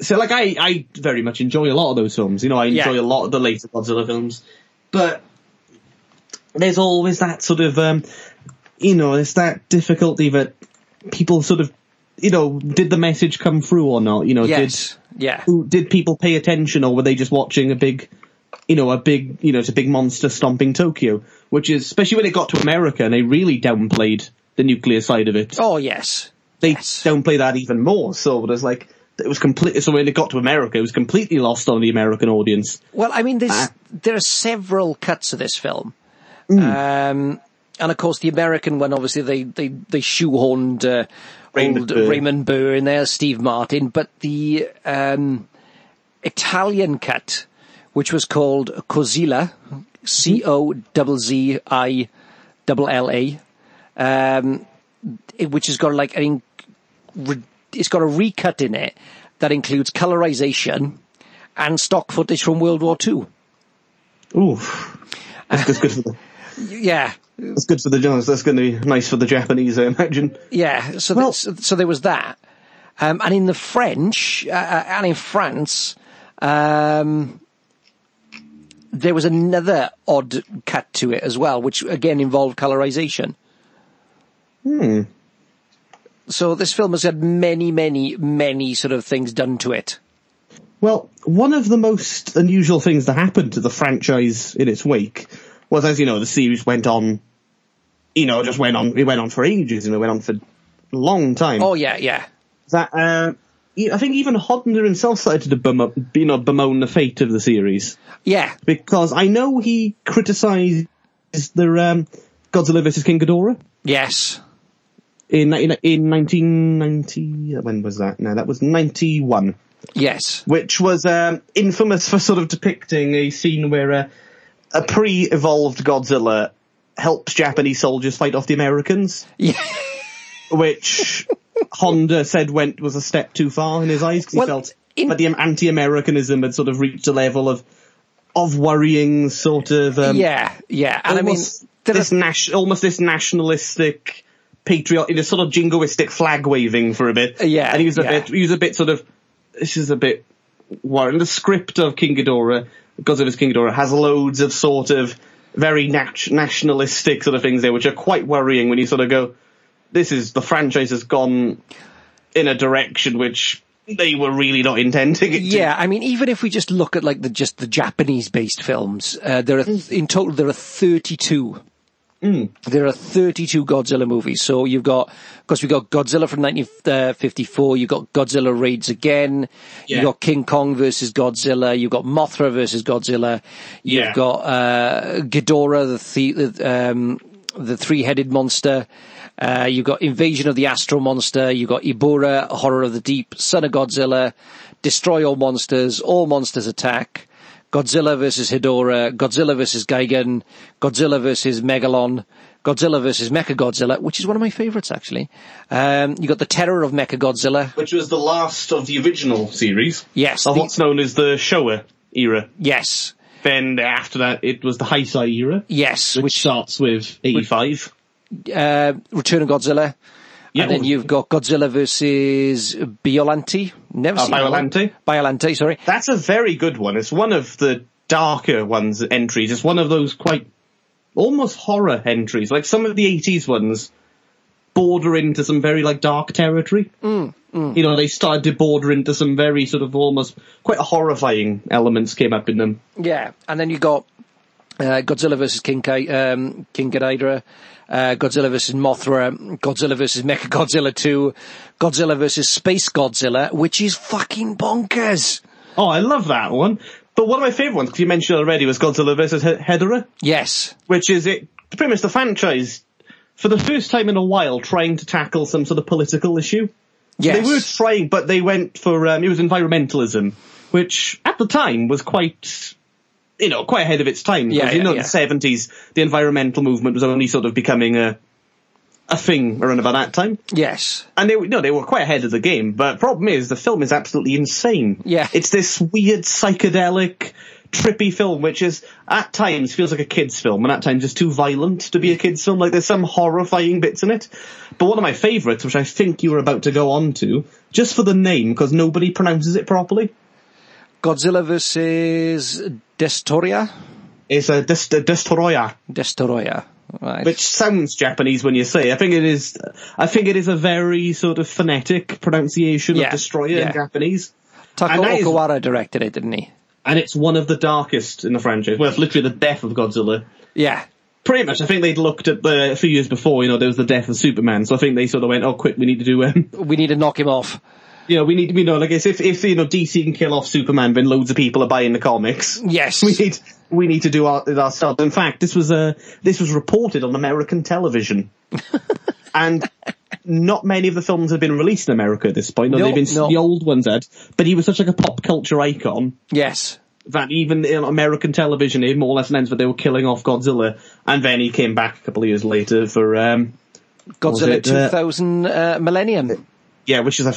So, like, I I very much enjoy a lot of those films. You know, I enjoy Yeah. a lot of the later Godzilla films, but there's always that sort of, um, you know, it's that difficulty that people sort of, you know, did the message come through or not? You know, Yes, yeah, did who did people pay attention or were they just watching a big you know a big you know it's a big monster stomping Tokyo which is especially when it got to America and they really downplayed the nuclear side of it oh yes, they yes. downplay that even more so it was like it was completely so when it got to America it was completely lost on the American audience Well, I mean, there's Ah. there are several cuts of this film, Hmm. um, and of course the American one. Obviously, they they they shoehorned uh, Raymond old Burr. Raymond Burr in there, Steve Martin, but the um, Italian cut, which was called Cozzilla, C O Z Z I double L A, um, which has got like an in- re- it's got a recut in it that includes colorization and stock footage from World War Two. ooh that's, that's good for the Yeah, that's good for the Jones that's going to be nice for the Japanese I imagine yeah. So, Well- that, so, so there was that, um, and in the French uh, uh, and in France, um, there was another odd cut to it as well, which again involved colorization. hmm So this film has had many, many, many sort of things done to it. Well, one of the most unusual things that happened to the franchise in its wake was, as you know, the series went on, you know, just went on, it went on for ages, and it went on for a long time. Oh yeah, yeah, That, uh, I think even Honda himself started to bum, you know, bemoan the fate of the series. yeah, Because I know he criticised the, um, Godzilla vs. King Ghidorah yes, in, in, in 1990, when was that? No, that was 91. yes, which was um, infamous for sort of depicting a scene where uh, a pre-evolved Godzilla helps Japanese soldiers fight off the Americans, yeah. which Honda said went was a step too far in his eyes because Well, he felt in- that the anti-Americanism had sort of reached a level of of worrying sort of um, yeah, yeah. And I mean, almost this nas- almost this nationalistic patriotic, this sort of jingoistic flag waving for a bit. Yeah, and he was a yeah. bit, he was a bit sort of, this is a bit worrying. The script of King Ghidorah, Godzilla's King Ghidorah, has loads of sort of very nat- nationalistic sort of things there, which are quite worrying when you sort of go, this is the franchise has gone in a direction which they were really not intending it to. Yeah, I mean, even if we just look at like the just the Japanese-based films, uh, there are Mm. in total there are thirty-two. There are thirty-two Godzilla movies. So you've got, of course, we got Godzilla from nineteen fifty-four. You've got Godzilla Raids Again. Yeah. You've got King Kong versus Godzilla. You've got Mothra versus Godzilla. You've Yeah. got uh, Ghidorah, the the, the, um, the three-headed monster. Uh, you've got Invasion of the Astro Monster. You've got Ebirah, Horror of the Deep, Son of Godzilla, Destroy All Monsters, All Monsters Attack, Godzilla versus Hedorah, Godzilla versus Gigan, Godzilla versus Megalon, Godzilla versus Mechagodzilla, which is one of my favourites actually. Um, you got the Terror of Mechagodzilla. Which was the last of the original series. Yes, Of the- what's known as the Showa era. Yes, Then after that, it was the Heisei era, yes, which, which starts with 85. uh, Return of Godzilla. Yeah, and then you've got Godzilla versus Biollante. Never Uh, seen. Biollante? Biollante, sorry. That's a very good one. It's one of the darker ones, entries. It's one of those quite, almost horror entries. Like some of the 80s ones border into some very like dark territory. Mm, You know, they started to border into some very sort of almost quite horrifying elements came up in them. Yeah, and then you got uh, Godzilla versus King Ki- um, King Ghidorah, uh, Godzilla versus Mothra, Godzilla versus Mechagodzilla 2, Godzilla versus Space Godzilla, which is fucking bonkers. Oh, I love that one. But one of my favourite ones, because you mentioned already, was Godzilla vs. He- Hedorah. Yes, which is it pretty much the franchise for the first time in a while trying to tackle some sort of political issue. Yes. They were trying, but they went for um, it was environmentalism, which at the time was quite, you know, quite ahead of its time. Yeah, Because, you know, yeah. the seventies, the environmental movement was only sort of becoming a a thing around about that time. Yes. And they, were- no, they were quite ahead of the game. But problem is, the film is absolutely insane. Yeah. it's this weird psychedelic, trippy film, which is at times feels like a kids' film, and at times is too violent to be a kids' film. Like there's some horrifying bits in it. But one of my favourites, which I think you were about to go on to, just for the name, because nobody pronounces it properly, Godzilla versus Destoria? It's a Dest- Destroyer. Destoroya. Right. which sounds Japanese when you say. it. I think it is. I think it is a very sort of phonetic pronunciation Yeah, of destroyer yeah. in Japanese, and that is- Okawara directed it, didn't he? and it's one of the darkest in the franchise. Well, it's literally the death of Godzilla. Yeah. Pretty much, I think they'd looked at the a few years before. You know, there was the death of Superman, so I think they sort of went, "Oh, quick, we need to do um, We need to knock him off. You know, we need, to you know, like if if you know DC can kill off Superman, then loads of people are buying the comics. Yes. We need we need to do our, ourselves. In fact, this was uh, this was reported on American television, and not many of the films have been released in America at this point. No, No, they've been no. the old ones had, but he was such like a pop culture icon Yes. that even in American television, it more or less announced that they were killing off Godzilla, and then he came back a couple of years later for um, Godzilla uh, 2000 uh, Millennium. yeah, which is a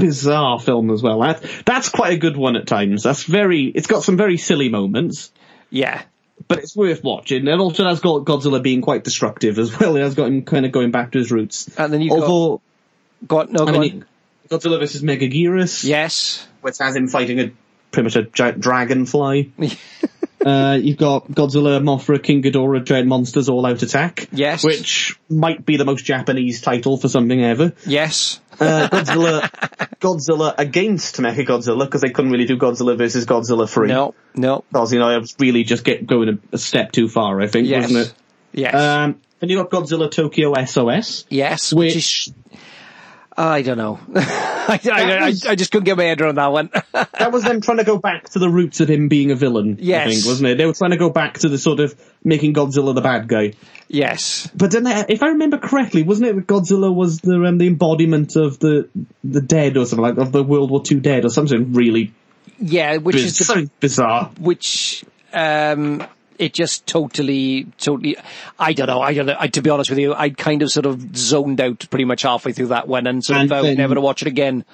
bizarre film as well. That, that's quite a good one at times. That's very, it's got some very silly moments. Yeah. but it's worth watching. And also has got Godzilla being quite destructive as well. It has got him kind of going back to his roots. And then you've got- Although, Got, no, go mean. Godzilla versus Megaguirus, Yes. which has him fighting a pretty much a giant dragonfly. uh, you've got Godzilla, Mothra, King Ghidorah, Giant Monsters All Out Attack. Yes. Which might be the most Japanese title for something ever. Yes. Uh, Godzilla, Godzilla against Mechagodzilla, because they couldn't really do Godzilla versus Godzilla 3. No. No. Because, you know, it was really just get going a, a step too far, I think, Yes. wasn't it? Yes. Um, then you got Godzilla Tokyo SOS. yes. Which, which- is. I don't know. I, I, I, I just couldn't get my head around that one. That was them trying to go back to the roots of him being a villain. Yes. I think, wasn't it? They were trying to go back to the sort of making Godzilla the bad guy. yes. But then, if I remember correctly, wasn't it that Godzilla was the um, the embodiment of the the dead or something like of the World War II dead or something really Yeah. Which biz- is the bizarre. which um it just totally totally i don't know i don't know I, to be honest with you i kind of sort of zoned out pretty much halfway through that one and sort And of vowed never to watch it again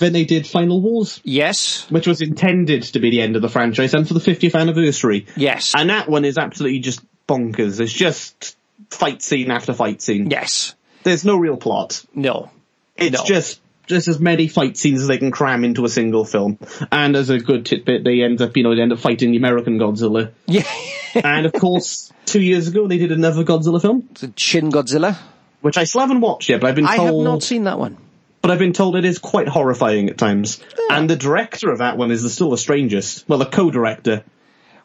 Then they did Final Wars, yes which was intended to be the end of the franchise and for the 50th anniversary. yes And that one is absolutely just bonkers. It's just fight scene after fight scene. yes There's no real plot. no It's No. just just as many fight scenes as they can cram into a single film. And as a good tidbit, they end up, you know, they end up fighting the American Godzilla. yeah and of course, two years ago they did another Godzilla film, So shin godzilla which I still haven't watched yet, but I've been told. I have not seen that one but I've been told it is quite horrifying at times. And the director of that one is the, still the strangest. Well, the co-director.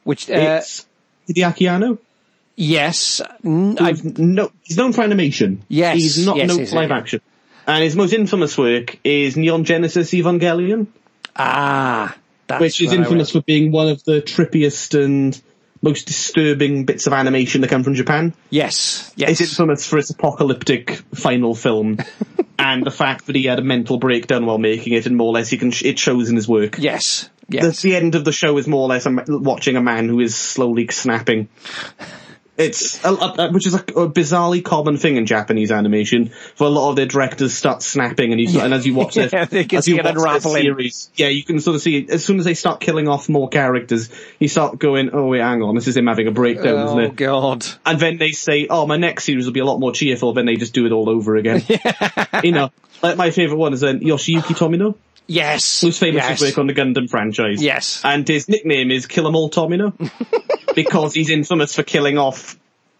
which uh, It's Hideaki Anno. yes n- no, he's known for animation. Yes, he's not yes, known for live yes. action. And his most infamous work is Neon Genesis Evangelion. ah that's which is infamous for being one of the trippiest and most disturbing bits of animation that come from Japan. yes yes It's infamous for its apocalyptic final film and the fact that he had a mental breakdown while making it, and more or less you can sh- it shows in his work. yes That's yes the end of the show is more or less a ma- watching a man who is slowly snapping. It's a, a, which is a, a bizarrely common thing in Japanese animation. For a lot of their directors start snapping, and, you, start, and as you watch their, Yeah, as you it watch their series, yeah, you can sort of see as soon as they start killing off more characters, you start going, "Oh wait, hang on, this is him having a breakdown, isn't oh god And then they say, "Oh, my next series will be a lot more cheerful." Then they just do it all over again. you know, like my favorite one is uh, Yoshiyuki Tomino yes who's famous yes. for work on the Gundam franchise. Yes. And his nickname is Kill 'em All Tomino. because he's infamous for killing off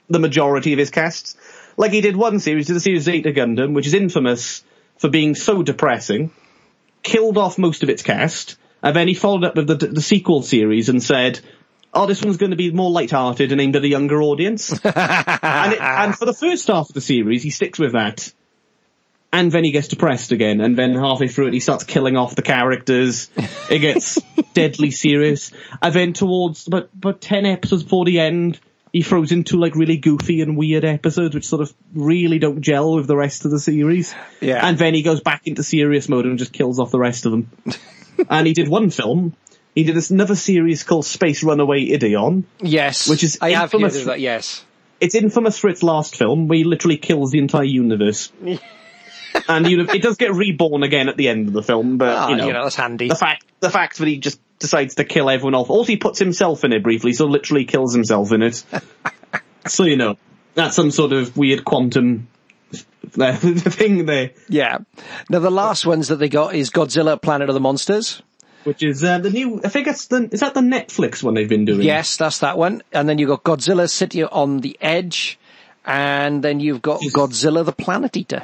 the majority of his casts. Like he did one series, did the series Zeta Gundam, which is infamous for being so depressing, killed off most of its cast, and then he followed up with the, the sequel series and said, oh, this one's going to be more light-hearted and aimed at a younger audience. and, it, and for the first half of the series, he sticks with that. And then he gets depressed again, and then halfway through it, he starts killing off the characters. It gets deadly serious. And then towards about, about 10 episodes before the end, he throws into like really goofy and weird episodes which sort of really don't gel with the rest of the series. Yeah. And then he goes back into serious mode and just kills off the rest of them. and he did one film. He did this another series called Space Runaway Ideon. Yes, Which is I have heard infamous- of that. Yes, It's infamous for its last film, where he literally kills the entire universe. and you know, it does get reborn again at the end of the film, but Ah, you, know, that's handy. the fact the fact that he just decides to kill everyone off. Also, he puts himself in it briefly, so literally kills himself in it. so you know, that's some sort of weird quantum thing there, Yeah. Now the last ones that they got is Godzilla: Planet of the Monsters. which is uh, the new. I think it's the is that the Netflix one they've been doing. Yes, that's that one. And then you've got Godzilla City on the Edge, and then you've got Godzilla the Planet Eater.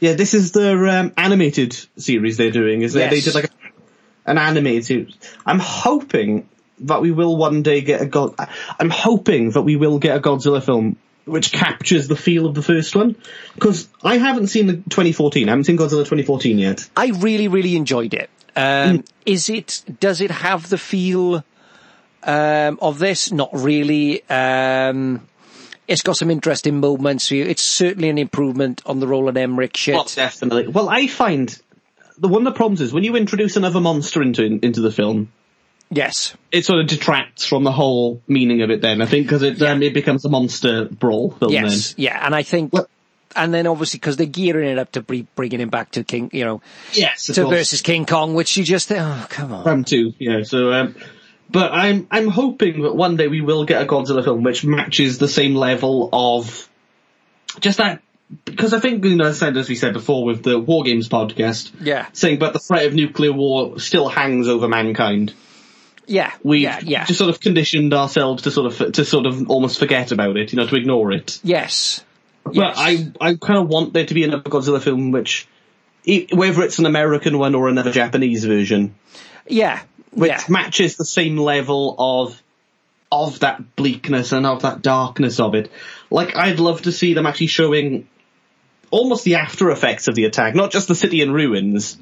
Yeah, this is their um, animated series they're doing. Is they, they did like a, an animated series. I'm hoping that we will one day get a God. I'm hoping that we will get a Godzilla film which captures the feel of the first one because I haven't seen the 2014. I haven't seen Godzilla 2014 yet. I really, really enjoyed it. Um, Is it? Does it have the feel um, of this? Not really. Um, it's got some interesting moments. For you. It's certainly an improvement on the Roland Emmerich shit. Well, definitely. Well, I find the one of the problems is when you introduce another monster into into the film, yes. it sort of detracts from the whole meaning of it. Then I think because it um, it becomes a monster brawl film. Yes, Then. yeah, and I think, Well- and then obviously because they're gearing it up to be bringing him back to King, you know, Yes, to course. versus King Kong, which you just oh come on, Ram two, yeah. So, um, but I'm I'm hoping that one day we will get a Godzilla film which matches the same level of just that because I think you know, as I said as we said before with the War Games podcast, yeah, saying about the threat of nuclear war still hangs over mankind. yeah, We've yeah, yeah, just sort of conditioned ourselves to sort of to sort of almost forget about it, you know, to ignore it. yes, But yes. I I kind of want there to be another Godzilla film which. Whether it's an American one or another Japanese version, yeah, which yeah, matches the same level of of that bleakness and of that darkness of it. Like I'd love to see them actually showing almost the after effects of the attack, not just the city in ruins,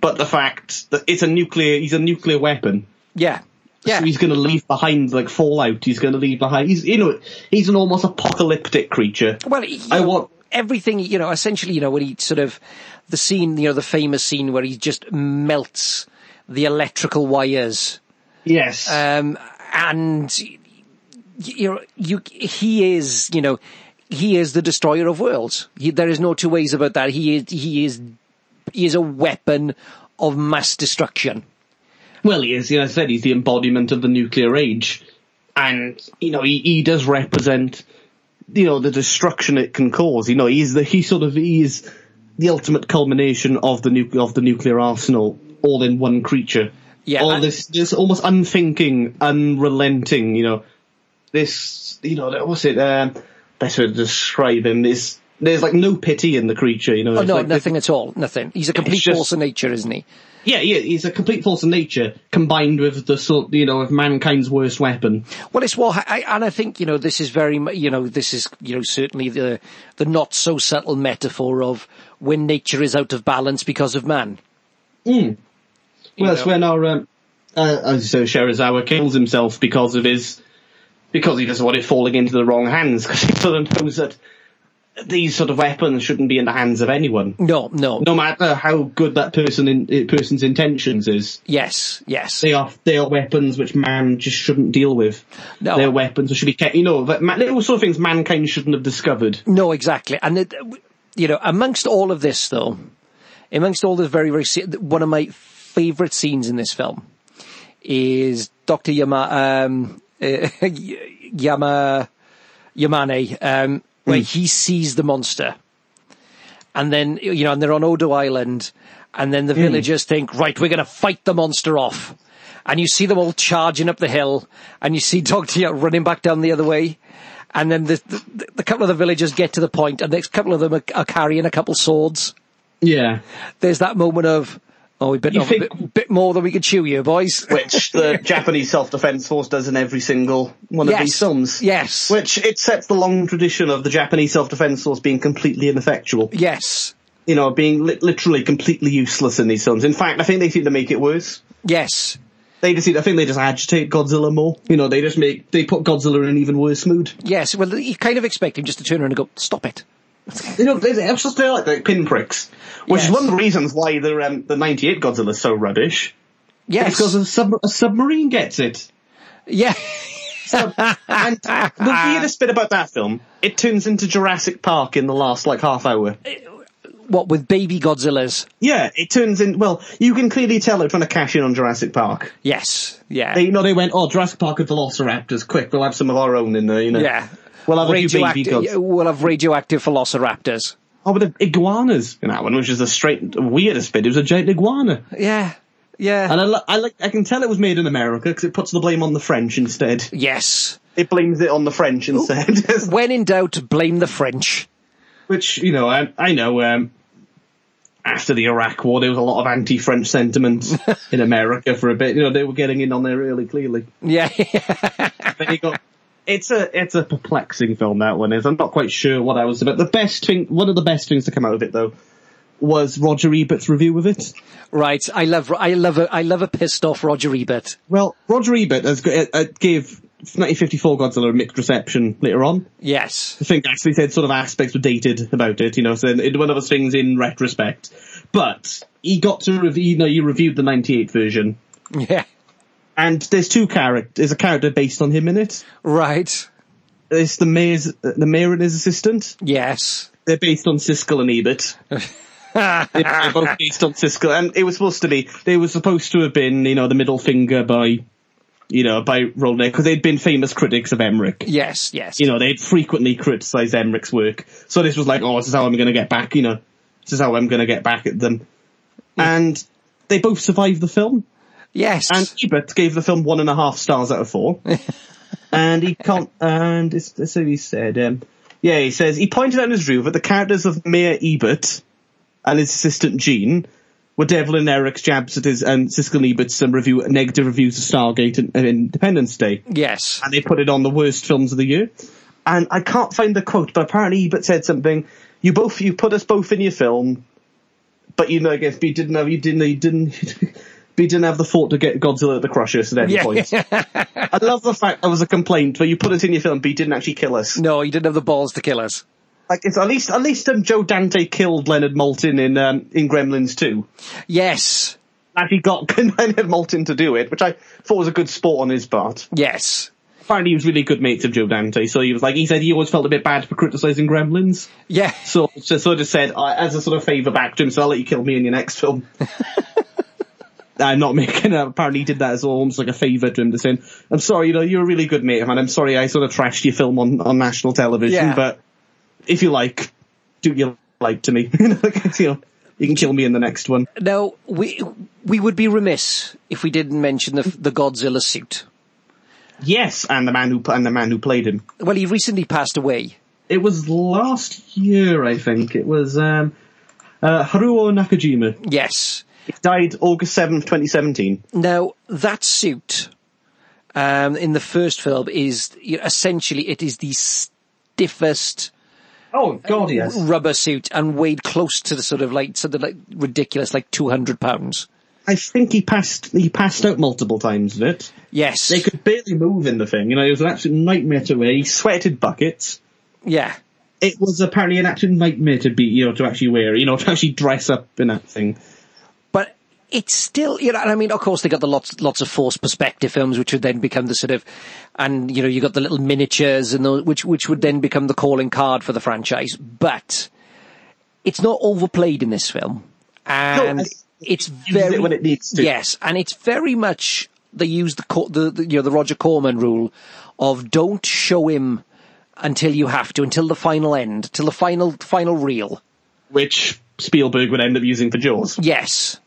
but the fact that it's a nuclear he's a nuclear weapon. yeah, yeah, So he's going to leave behind like Fallout. He's going to leave behind. He's you know he's an almost apocalyptic creature. Well, I want- everything. You know, essentially, you know, when he sort of the scene, you know, the famous scene where he just melts the electrical wires. Yes. um, and you know, you he is, you know, he is the destroyer of worlds. He, there is no two ways about that. He is, he is, he is a weapon of mass destruction. Well, he is. You know, I said he's the embodiment of the nuclear age, and you know he, he does represent, you know, the destruction it can cause. You know, he's the he sort of he is the ultimate culmination of the nuclear of the nuclear arsenal, all in one creature. Yeah, all and- this this almost unthinking, unrelenting. You know, this you know what's it? Um, better to describe him. This there's like no pity in the creature. You know, Oh no, like- nothing at all. Nothing. He's a complete just- force of nature, isn't he? Yeah, yeah, he's a complete force of nature combined with the sort, you know, of mankind's worst weapon. Well, it's what, I, and I think you know this is very, you know, this is you know certainly the the not so subtle metaphor of when nature is out of balance because of man. Hmm. Well, that's when our, um, uh, as you say, Serizawa kills himself because of his, because he doesn't want it falling into the wrong hands, because he sort of knows that these sort of weapons shouldn't be in the hands of anyone. No, no, No matter how good that person in, uh, person's intentions is, yes, yes. they are they are weapons which man just shouldn't deal with. No. They're weapons which should be kept. You know, that man, little sort of things mankind shouldn't have discovered. No, exactly. And, it, you know, amongst all of this though, amongst all this very, very, one of my favourite scenes in this film is Dr. Yama, um, uh, Yama, Yamane, um, where he sees the monster. And then, you know, and they're on Odo Island, and then the villagers think, right, we're gonna fight the monster off. And you see them all charging up the hill, and you see Dr. Yama running back down the other way. And then the, the, the couple of the villagers get to the point, and the couple of them are, are carrying a couple swords. Yeah. There's that moment of, oh, we bit You off think- a bit, bit more than we could chew you, boys. which the Japanese self-defense force does in every single one of these films. Yes. Which it sets the long tradition of the Japanese self-defense force being completely ineffectual. yes. You know, being li- literally completely useless in these films. In fact, I think they seem to make it worse. Yes. They just, I think they just agitate Godzilla more. You know, they just make, they put Godzilla in an even worse mood. Yes, well, you kind of expect him just to turn around and go, stop it. You know, they, just they're like, like pinpricks, which Yes. is one of the reasons why the um, the '98 Godzilla is so rubbish. Yes. It's because a, sub- a submarine gets it. yeah. And the weirdest bit about that film, it turns into Jurassic Park in the last like half hour. what, with baby Godzillas? Yeah, it turns in. Well, you can clearly tell they're trying to cash in on Jurassic Park. Yes. Yeah. They, you know, they went, "Oh, Jurassic Park with Velociraptors, quick! We'll have some of our own in there." You know, yeah. We'll have a few baby Radioactive, we'll have radioactive velociraptors. Oh, but the iguanas in that one, which is the straight weirdest bit. It was a giant iguana. Yeah. Yeah. And I, li- I I can tell it was made in America because it puts the blame on the French instead. yes. It blames it on the French instead. When in doubt, blame the French. Which, you know, I, I know, um, after the Iraq war, there was a lot of anti-French sentiment in America for a bit. You know, they were getting in on there really clearly. Yeah. But you got, it's a, it's a perplexing film, that one is. I'm not quite sure what I was about. The best thing, one of the best things to come out of it, though, was Roger Ebert's review of it. right. I love, I love a, I love a pissed off Roger Ebert. Well, Roger Ebert has, uh, gave 1954 Godzilla a mixed reception later on. Yes. I think actually said sort of aspects were dated about it, you know, so it, one of those things in retrospect. But he got to review, you know, you reviewed the 98 version, Yeah. And there's two characters, there's a character based on him in it. Right. It's the mayor's, the mayor and his assistant. Yes. They're based on Siskel and Ebert. They're both based on Siskel, and it was supposed to be, they were supposed to have been, you know, the middle finger by, you know, by Roland, because they'd been famous critics of Emmerich. Yes. Yes. you know, they'd frequently criticised Emmerich's work. So this was like, oh, this is how I'm going to get back, you know, this is how I'm going to get back at them. Mm. And they both survived the film. Yes. And Ebert gave the film one and a half stars out of four. and he can't, and it's, so he said, um, yeah, he says, he pointed out in his review that the characters of Mayor Ebert and his assistant Gene were Devlin Eric's jabs at his, and Siskel and Ebert's um, review, negative reviews of Stargate and, and Independence Day yes. and they put it on the worst films of the year. And I can't find the quote, but apparently Ebert said something. You both, you put us both in your film, but you know, I guess, but you didn't have, you didn't, you didn't, but you didn't have the thought to get Godzilla to crush us at any Yeah. point. I love the fact there was a complaint but you put it in your film, but you didn't actually kill us. No, he didn't have the balls to kill us. Like, it's at least, at least um, Joe Dante killed Leonard Maltin in, um, in Gremlins 2. Yes. Actually got Leonard Maltin to do it, which I thought was a good sport on his part. Yes. Apparently he was really good mates of Joe Dante, so he was like, he said he always felt a bit bad for criticising Gremlins. Yeah. So, so sort of said, I as a sort of favour back to him, so I'll let you kill me in your next film. I'm not making it. Apparently he did that as almost like a favour to him to say, I'm sorry, you know, you're a really good mate, man. I'm sorry I sort of trashed your film on, on national television, Yeah. but if you like, do you like to me. you know, you can kill me in the next one. Now, we, we would be remiss if we didn't mention the, the Godzilla suit. Yes, and the man who, and the man who played him. Well, he recently passed away. It was last year, I think. It was, um, uh, Haruo Nakajima. Yes. He died August 7th, 2017. Now, that suit, um, in the first film is, you know, essentially, it is the stiffest Oh, God, yes. rubber suit and weighed close to the sort of like, something like ridiculous, like 200 pounds. I think he passed he passed out multiple times in it. Yes. They could barely move in the thing. You know, it was an absolute nightmare to wear. He sweated buckets. Yeah. It was apparently an absolute nightmare to be, you know, to actually wear. You know, to actually dress up in that thing. It's still, you know, and I mean, of course, they got the lots, lots of forced perspective films, which would then become the sort of, and you know, you got the little miniatures and the, which, which would then become the calling card for the franchise. But it's not overplayed in this film, and I- it's very it when it needs to. Yes, and it's very much they use the, the, the you know the Roger Corman rule of don't show him until you have to, until the final end, till the final final reel. Which Spielberg would end up using for Jaws. Yes,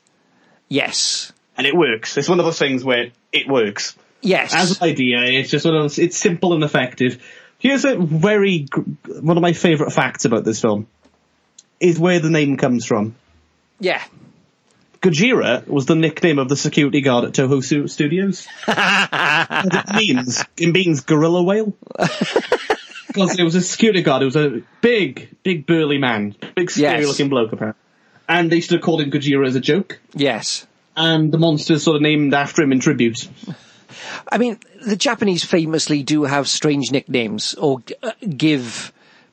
yes, And it works. It's one of those things where it works. yes. As an idea, it's just one of those, it's simple and effective. Here's a very, one of my favourite facts about this film. Is where the name comes from. yeah. Gojira was the nickname of the security guard at Toho Studios. and it means, it means gorilla whale. Because it was a security guard, it was a big, big burly man, big scary Yes. looking bloke apparently. And they used to call him Gojira as a joke. Yes. and the monster's sort of named after him in tribute. I mean, the Japanese famously do have strange nicknames or uh, give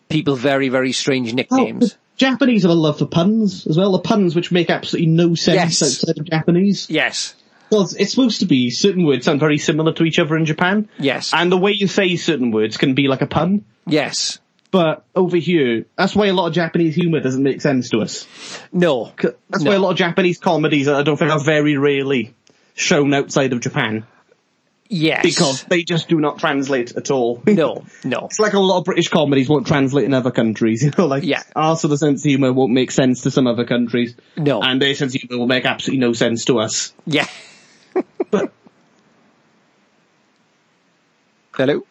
people very, very strange nicknames. the Japanese have a love for puns as well. The puns which make absolutely no sense Yes. outside of Japanese. Yes. Well, it's supposed to be certain words sound very similar to each other in Japan. Yes. And the way you say certain words can be like a pun. Yes. But over here, that's why a lot of Japanese humour doesn't make sense to us. No, That's No. why a lot of Japanese comedies, I don't think, are very rarely shown outside of Japan. Yes. Because they just do not translate at all. No. No. It's like a lot of British comedies won't translate in other countries, you know, like, Yeah. our sort of sense of humour won't make sense to some other countries. No. And their sense of humour will make absolutely no sense to us. Yeah. But, Hello.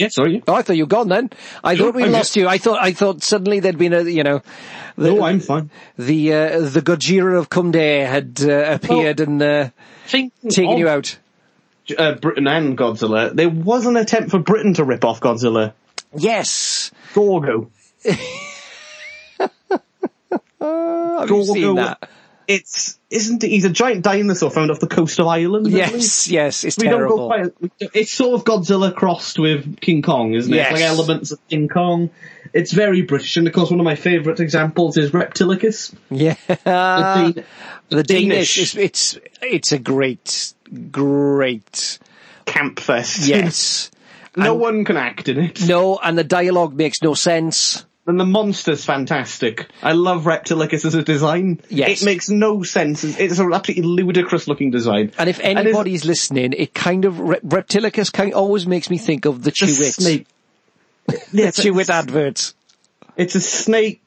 Yeah, sorry. Oh, I thought you were gone then. I thought we lost you. I thought I thought suddenly there'd been a you know the No, I'm fine. the uh, the Gojira of Kumde had uh, appeared and uh, taken you out. Uh, Britain and Godzilla, there was an attempt for Britain to rip off Godzilla. Yes. Gorgo. Have you seen Gorgo. It's, isn't it, he's a giant dinosaur found off the coast of Ireland. Yes. Yes. It's We don't go terrible. quite. It's sort of Godzilla crossed with King Kong, isn't it? Yes. Like elements of King Kong. It's very British, and of course, one of my favourite examples is Reptilicus. Yeah. The Dan- the Danish. Danish. It's, it's it's a great great Camp Fest. yes. no And- one can act in it. No, and the dialogue makes no sense. And the monster's fantastic. I love Reptilicus as a design. Yes. It makes no sense. It's an absolutely ludicrous looking design. And if anybody's listening, it kind of Reptilicus kind of always makes me think of the Chewits. snake. Yeah, it's, a, Chewit adverts. it's a snake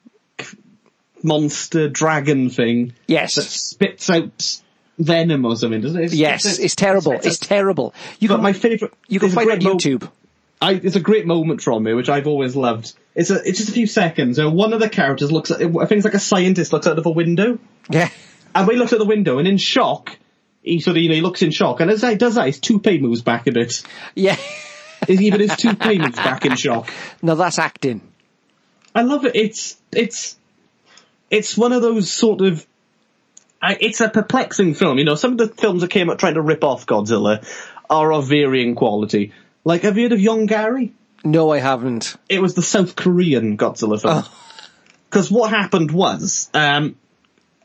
monster dragon thing Yes. that spits out venom or something, doesn't it? It's- Yes, it's- it's terrible. It's terrible. You But can my favourite. you can find it on great mo- YouTube. I, it's a great moment from me, which I've always loved. It's a, it's just a few seconds. Uh, one of the characters looks at, I think it's like a scientist looks out of a window, Yeah. and he looks at the window, and in shock, he sort of, you know, he looks in shock, and as he does that, his toupee moves back a bit. Yeah. Even his toupee moves back in shock. No, that's acting. I love it. It's, it's, it's one of those sort of, I, it's a perplexing film. You know, some of the films that came out trying to rip off Godzilla are of varying quality. Like, have you heard of Yongary? No, I haven't. it was the South Korean Godzilla film. Because what happened was, um,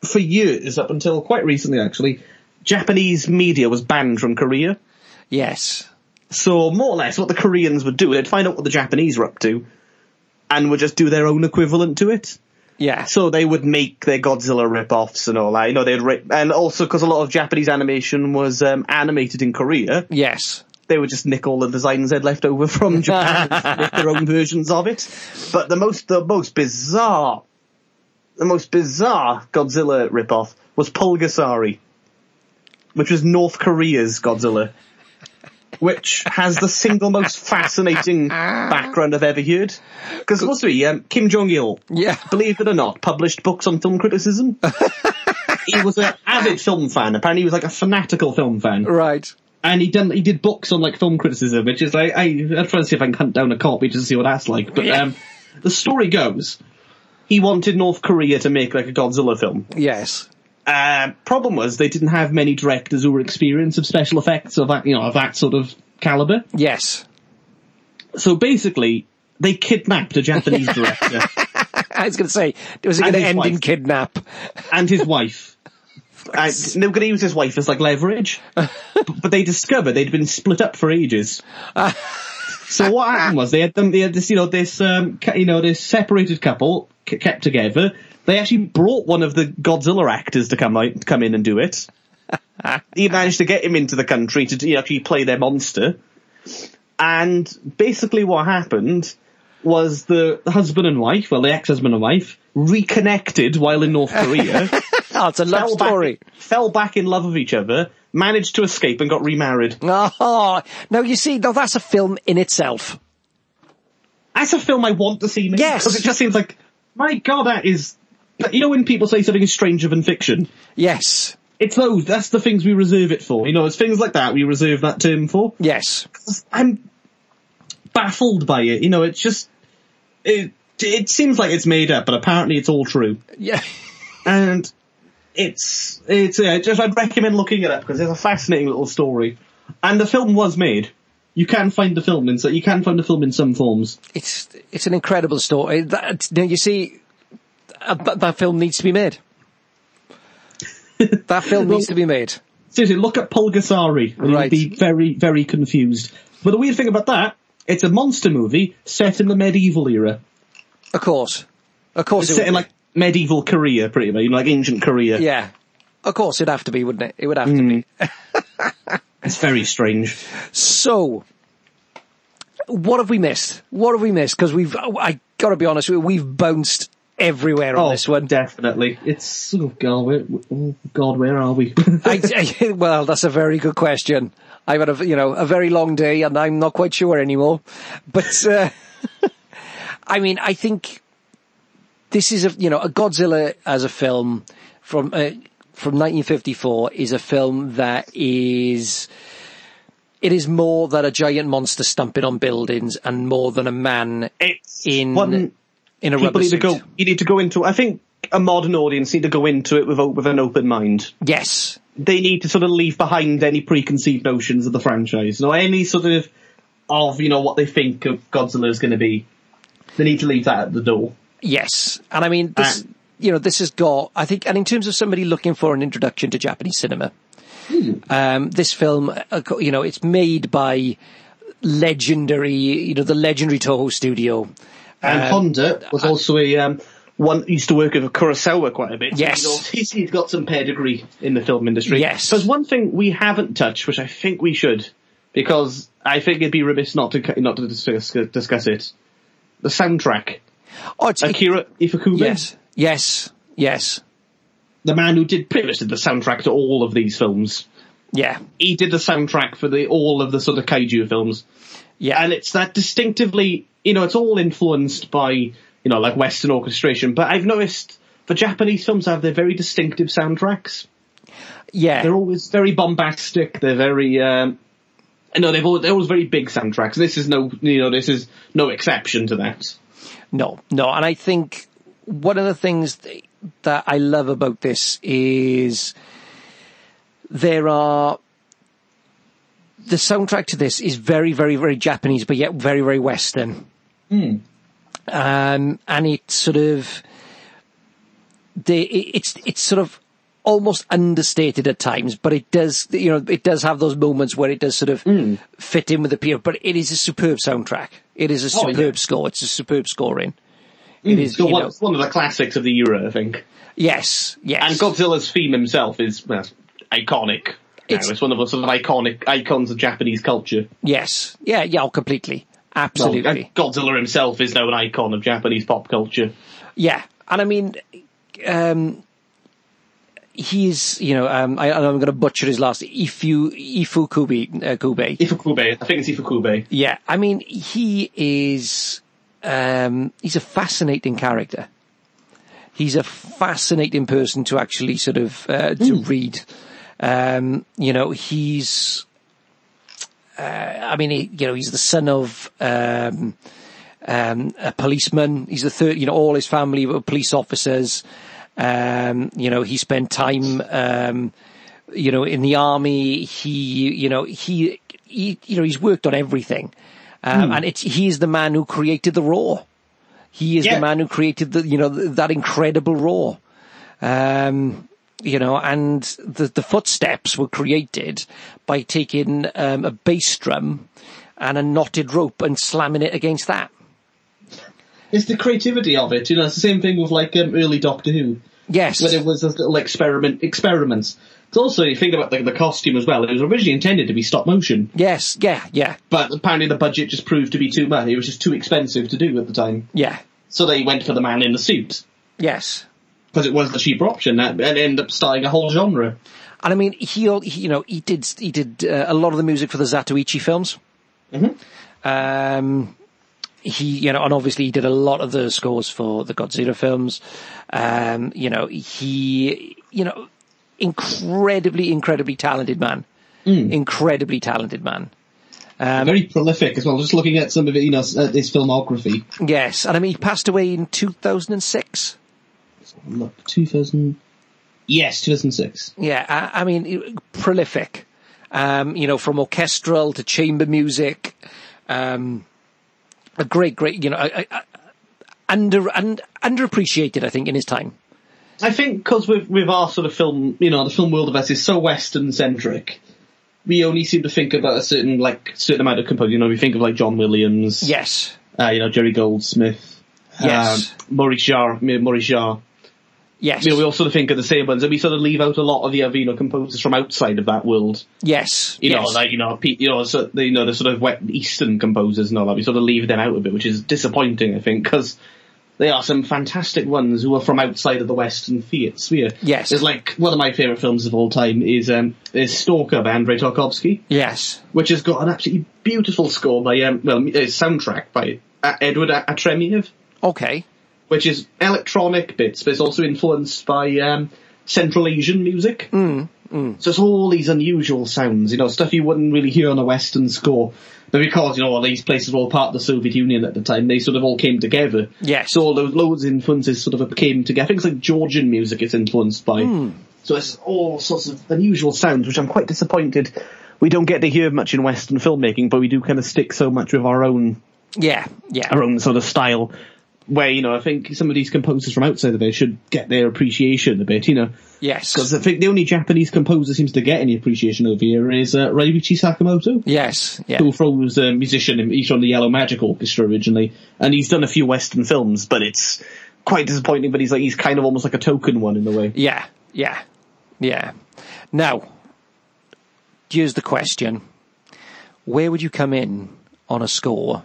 for years, up until quite recently actually, Japanese media was banned from Korea. Yes. So more or less what the Koreans would do, they'd find out what the Japanese were up to, and would just do their own equivalent to it. Yeah. So they would make their Godzilla rip-offs and all that, you know, they'd rip, and also because a lot of Japanese animation was um, animated in Korea, Yes. They would just nick all the designs they'd left over from Japan and make their own versions of it. But the most, the most bizarre, the most bizarre Godzilla ripoff was Pulgasari, which was North Korea's Godzilla, which has the single most fascinating background I've ever heard. Because supposed to be um, Kim Jong Il, Yeah. believe it or not, published books on film criticism. he was an avid film fan. Apparently, he was like a fanatical film fan Right. And he done he did books on like film criticism, which is like I I'd try to see if I can hunt down a copy just to see what that's like. But Yeah. um, the story goes, he wanted North Korea to make like a Godzilla film. Yes. Uh, problem was they didn't have many directors who were experienced of special effects of that you know of that sort of caliber. Yes. So basically, they kidnapped a Japanese director I was going to say, was it going to end in wife. kidnap? and his wife. They were going to use his wife as like leverage, but, but they discovered they'd been split up for ages. so what happened was they had them, they had this, you know, this, um, you know, this separated couple kept together. They actually brought one of the Godzilla actors to come out, come in and do it. he managed to get him into the country to you know, actually play their monster. And basically what happened was the husband and wife, well, the ex-husband and wife, reconnected while in North Korea Oh, it's a love fell story. Back, fell back in love with each other, managed to escape and got remarried. Oh, now you see, now that's a film in itself. That's a film I want to see. made, Yes. Because it just seems like, my god, that is, you know when people say something is stranger than fiction? Yes. It's those, that's the things we reserve it for. You know, it's things like that we reserve that term for. Yes. I'm baffled by it. You know, it's just, it, it seems like it's made up, but apparently it's all true. Yeah. And it's it's uh, just I'd recommend looking it up because it's a fascinating little story, and the film was made. You can find the film in so you can find the film in some forms. It's it's an incredible story. That, now you see, that, that film needs to be made. that film Well- needs to be made. Seriously, look at Pulgasari Right. you'll be very very confused. But the weird thing about that, it's a monster movie set in the medieval era. Of course, of course, It's it set in like medieval Korea, pretty much, like ancient Korea. yeah, of course it'd have to be, wouldn't it? It would have to be. It's very strange. So, what have we missed? What have we missed? Because we've, I gotta be honest, we've bounced everywhere on Oh, this one. definitely. It's oh god, where, oh god, where are we? I, I, well, that's a very good question. I've had a, you know, a very long day and I'm not quite sure anymore. But, uh, I mean, I think this is a, you know, a Godzilla as a film from, uh, from 1954 is a film that is, it is more than a giant monster stomping on buildings and more than a man it's in, one in a rubber suit. go. You need to go into. I think a modern audience need to go into it with with an open mind. Yes. They need to sort of leave behind any preconceived notions of the franchise. You know, any sort of of you know what they think of Godzilla is going to be. They need to leave that at the door. Yes, and I mean, this, Uh, you know, this has got, I think, and in terms of somebody looking for an introduction to Japanese cinema, um, this film, uh, you know, it's made by legendary, you know, the legendary Toho studio. And Um, Honda was also a um, one used to work with Kurosawa quite a bit. Yes. he's, he's got some pedigree in the film industry. Yes. there's one thing we haven't touched, which I think we should, because I think it'd be remiss not to not to discuss, discuss it. The soundtrack. Oh, it's, Akira Ifukube, yes, yes, yes, the man who did pretty much did the soundtrack to all of these films. yeah, He did the soundtrack for the all of the sort of kaiju films. yeah, and it's that distinctively, you know, it's all influenced by, you know, like Western orchestration. But I've noticed the Japanese films have their very distinctive soundtracks. yeah. They're always very bombastic. They're very, um, you know, they've always, they're always very big soundtracks. This is no, you know, this is no exception to that. No, no, and I think one of the things that I love about this is there are the soundtrack to this is very, very, very Japanese, but yet very, very Western. Um, and it sort of the it- it's it's sort of almost understated at times, but it does you know it does have those moments where it does sort of fit in with the period. But it is a superb soundtrack. It is a Oh, yeah. superb score. It's a superb scoring. It is So one, know, one of the classics of the era, I think. yes, yes, And Godzilla's theme himself is well, iconic. It's, It's- one of the sort of iconic icons of Japanese culture. yes, yeah, yeah, oh, completely, absolutely. and Godzilla himself is now an icon of Japanese pop culture. Yeah, and I mean, um, he's you know um, I, I'm going to butcher his last Ifu Ifukube uh, Kube. Ifukube, I think it's Ifukube. Yeah, I mean he is um, he's a fascinating character. He's a fascinating person to actually sort of uh, to read. Um, you know, he's. Uh, I mean, he, you know, he's the son of um, um, a policeman. He's the third. You know, all his family were police officers. Um, you know, he spent time. Um, you know, in the army. He, you know, he, he you know, he's worked on everything. Um, and it's, he is the man who created the Roar. He is Yeah. the man who created the, you know, th- that incredible Roar. Um, you know, and the, the footsteps were created by taking um, a bass drum and a knotted rope and slamming it against that. It's the creativity of it, you know. It's the same thing with like um, early Doctor Who, Yes. when it was those little experiment experiments. It's also you think about the, the costume as well. It was originally intended to be stop motion, yes. Yeah. Yeah. but apparently the budget just proved to be too much. It was just too expensive to do at the time, Yeah. so they went for the man in the suit Yes. because it was the cheaper option, and ended up starting a whole genre. And I mean, he, you know, he did, he did uh, a lot of the music for the Zatoichi films. Um, he, you know, and obviously he did a lot of the scores for the Godzilla films. Um, you know, he, you know, incredibly, incredibly talented man. Incredibly talented man. Very prolific as well. Just looking at some of it, you know, his filmography. Yes, and I mean, he passed away in 2006. Look, 2000. Yes, 2006. Yeah, I, I mean, prolific. Um, you know, from orchestral to chamber music. Um, a great, great, you know, a, a, under, and underappreciated, I think, in his time. I think because with, with our sort of film, you know, the film world of us is so Western centric, we only seem to think about a certain, like, certain amount of composers. You know, we think of like John Williams. Yes. Uh, you know, Jerry Goldsmith. Yes. Um, Maurice Jarre, Maurice Jarre. Yes. You know, we all sort of think of the same ones, and we sort of leave out a lot of the other, you know, composers from outside of that world. yes. You yes. know, like you know, pe- you know, so, the, you know, the sort of wet Eastern composers and all that. We sort of leave them out a bit, which is disappointing, I think, because they are some fantastic ones who are from outside of the Western sphere. Yes. It's like one of my favourite films of all time is um is Stalker by Andrei Tarkovsky, Yes. which has got an absolutely beautiful score by um well a soundtrack by uh, Edward Artemyev, Okay. Which is electronic bits, but it's also influenced by um Central Asian music. So it's all these unusual sounds, you know, stuff you wouldn't really hear on a Western score. But because, you know, all these places were all part of the Soviet Union at the time, they sort of all came together. Yes. So all those loads of influences sort of came together. Things like Georgian music is influenced by. Hmm. So it's all sorts of unusual sounds, which I'm quite disappointed we don't get to hear much in Western filmmaking, but we do kind of stick so much with our own Yeah. Yeah. our own sort of style. Where you know, I think some of these composers from outside of it should get their appreciation a bit. You know, Yes. because I think the only Japanese composer seems to get any appreciation over here is uh, Ryuichi Sakamoto, Yes. Yeah. who was a musician. in- He's from the Yellow Magic Orchestra originally, and he's done a few Western films, but it's quite disappointing. But he's like he's kind of almost like a token one in a way. Yeah. Yeah. Yeah. Now, here's the question. Where would you come in on a score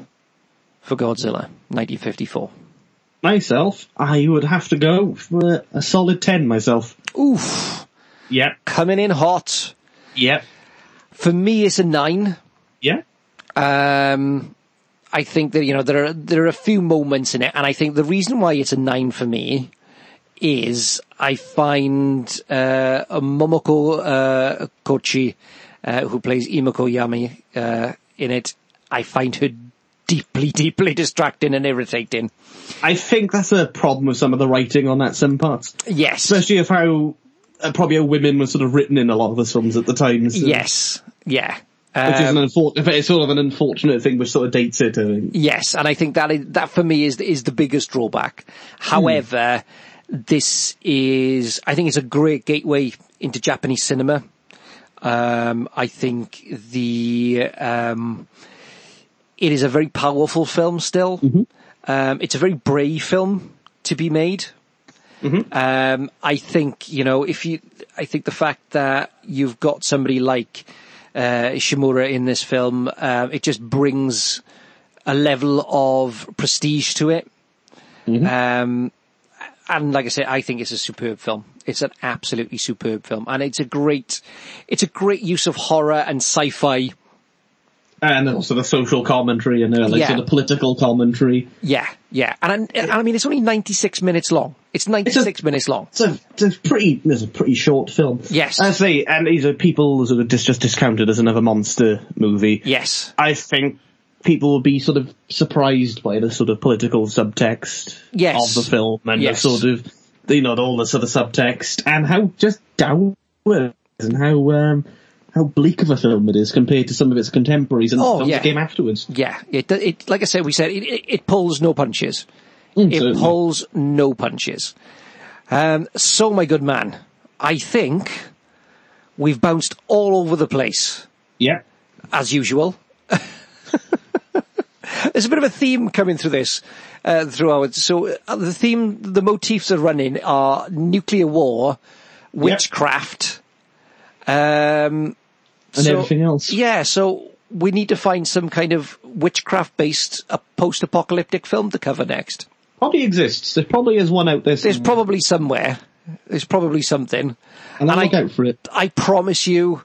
for Godzilla 1954? Myself, I would have to go for a solid ten. Myself. Oof. Yep. Coming in hot. Yep. For me, it's a nine. Yeah. Um, I think that you know there are there are a few moments in it, and I think the reason why it's a nine for me is I find uh, Momoko uh, Kochi, uh, who plays Emiko Yami uh, in it, I find her deeply, deeply distracting and irritating. I think that's a problem with some of the writing on that some parts. Yes, especially of how uh, probably how women were sort of written in a lot of the films at the time. So, yes, yeah. which is Um, an unfor- it's sort of an unfortunate thing, which sort of dates it. I think. Yes, and I think that is, that for me is is the biggest drawback. However, this is I think it's a great gateway into Japanese cinema. Um, I think the um, it is a very powerful film still. Um, it's a very brave film to be made. Um, I think you know if you, I think the fact that you've got somebody like uh, Shimura in this film, uh, it just brings a level of prestige to it. Um, and like I said, I think it's a superb film. It's an absolutely superb film, and it's a great, it's a great use of horror and sci-fi. And also the social commentary and uh, like Yeah. sort of political commentary. Yeah, yeah, and, and I mean it's only ninety six minutes long. It's ninety six minutes long. It's a, it's a pretty, it's a pretty short film. Yes. I say, and these are people sort of just, just discounted as another monster movie. Yes, I think people will be sort of surprised by the sort of political subtext Yes. of the film and Yes. the sort of, you know, all the sort of subtext and how just dour and how, um, how bleak of a film it is compared to some of its contemporaries and Oh, films yeah. that came afterwards. yeah. It, it like I said, we said it, it, it pulls no punches. Mm, It certainly. pulls no punches. Um, so, my good man, I think we've bounced all over the place Yeah. as usual. There's a bit of a theme coming through this uh, throughout. So uh, the theme, the motifs are running are nuclear war, witchcraft, um, And so- everything else. Yeah, so we need to find some kind of witchcraft-based uh, post-apocalyptic film to cover next. Probably exists. There probably is one out there. There's probably somewhere. There's probably something. and and look I- out for it. I promise you,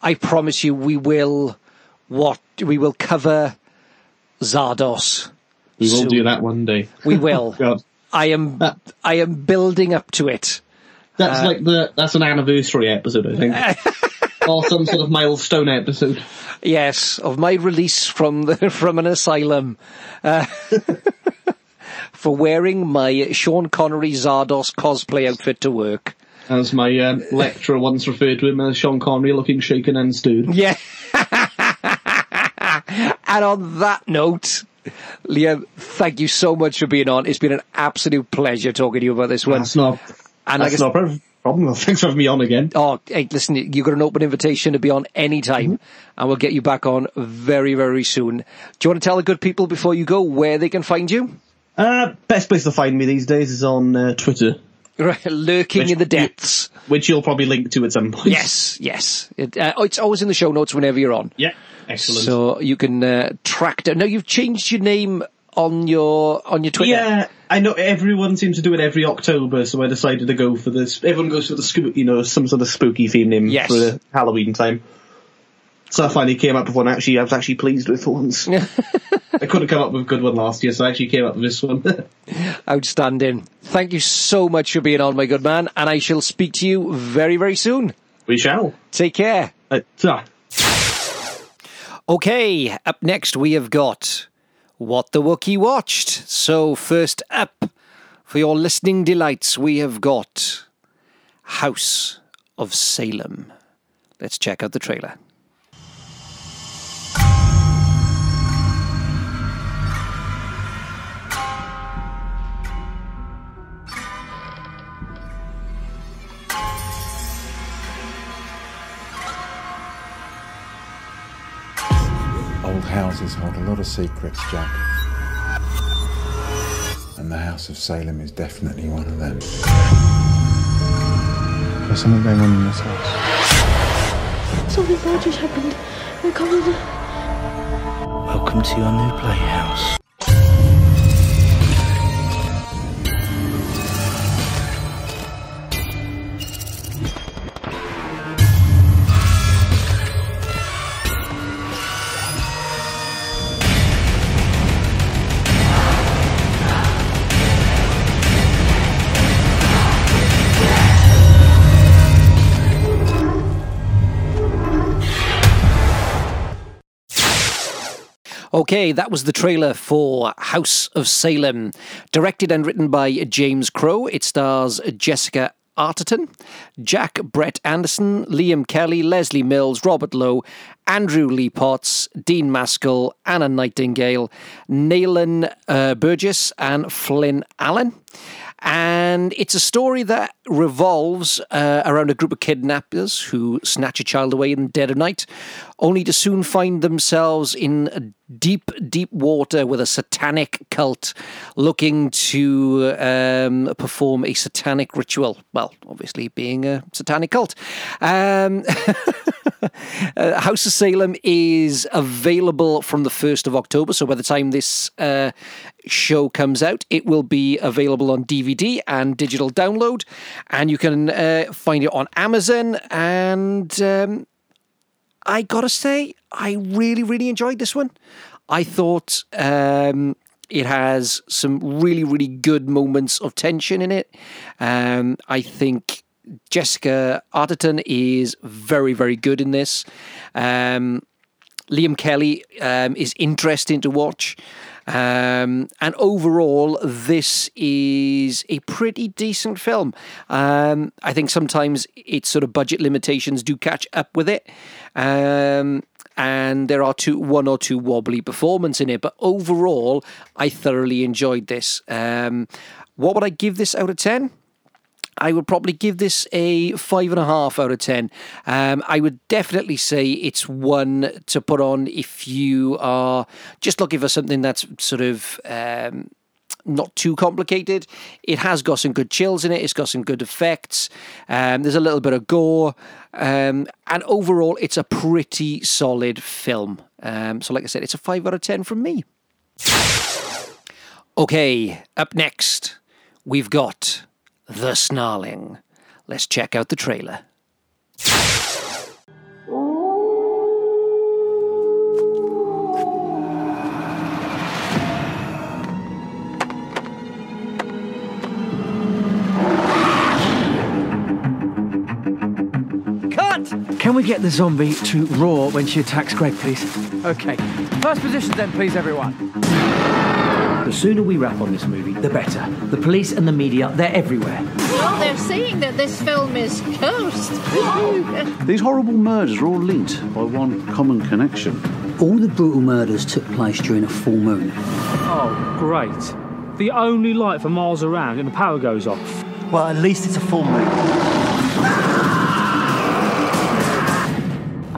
I promise you, we will. What we will cover Zardoz. We will soon. do that one day. We will. God. I am. That- I am building up to it. That's Uh, like the that's an anniversary episode, I think, or some sort of milestone episode. Yes, of my release from the from an asylum. Uh, for wearing my Sean Connery Zardoz cosplay outfit to work. As my um, lecturer once referred to him as Sean Connery looking shaken and stirred. Yeah. and on that note, Liam, thank you so much for being on. It's been an absolute pleasure talking to you about this one. That's not, And that's s- not problem. Thanks for having me on again. Oh, hey, listen, you got an open invitation to be on any time, and we'll get you back on very, very soon. Do you want to tell the good people before you go where they can find you? Uh, best place to find me these days is on uh, Twitter, Right, lurking Which- in the depths. which you'll probably link to at some point. Yes, yes. It, uh, it's always in the show notes whenever you're on. Yeah. Excellent. So you can uh, track down. No, you've changed your name on your on your Twitter. Yeah, I know everyone seems to do it every October, so I decided to go for this. Everyone goes for the spook, you know, some sort of spooky theme name Yes. for the Halloween time. So I finally came up with one. Actually, I was actually pleased with once. I couldn't come up with a good one last year, so I actually came up with this one. Outstanding. Thank you so much for being on, my good man, and I shall speak to you very, very soon. we shall. Take care. Uh. Okay, up next we have got What the Wookie Watched. So, first up, for your listening delights, we have got House of Salem. Let's check out the trailer. Houses hold a lot of secrets, Jack. And the House of Salem is definitely one of them. There's something going on in this house. Something bad just happened. We're coming. Welcome to your new playhouse. Okay, that was the trailer for House of Salem, directed and written by James Crow. It stars Jessica Arterton, Jack Brett Anderson, Liam Kelly, Leslie Mills, Robert Lowe, Andrew Lee Potts, Dean Maskell, Anna Nightingale, Naylan uh, Burgess, and Flynn Allen. And it's a story that revolves uh, around a group of kidnappers who snatch a child away in the dead of night, only to soon find themselves in deep, deep water with a satanic cult looking to um, perform a satanic ritual. Well, obviously, being a satanic cult. Um, uh, House of Salem is available from the 1st of October. So by the time this uh, show comes out, it will be available on DVD and digital download. And you can uh, find it on Amazon. And um, I gotta say, I really, really enjoyed this one. I thought um, it has some really, really good moments of tension in it. Um, I think Jessica Arterton is very, very good in this. Um, Liam Kelly um, is interesting to watch. Um, and overall, this is a pretty decent film. Um, I think sometimes its sort of budget limitations do catch up with it. Um, and there are two, one or two wobbly performances in it, but overall, I thoroughly enjoyed this. Um, what would I give this out of 10? I would probably give this a five and a half out of ten. Um, I would definitely say it's one to put on if you are just looking for something that's sort of um, not too complicated. It has got some good chills in it. It's got some good effects. Um, there's a little bit of gore, um, and overall, it's a pretty solid film. Um, so, like I said, it's a five out of ten from me. Okay, up next, we've got The Snarling. Let's check out the trailer. Cut! Can we get the zombie to roar when she attacks Greg, please? Okay. First position then, please, everyone. The sooner we wrap on this movie, the better. The police and the media, they're everywhere. Will do. they're saying that this film is cursed. These horrible murders are all linked by one common connection. All the brutal murders took place during a full moon. Oh, great. The only light for miles around and the power goes off. Well, at least it's a full moon.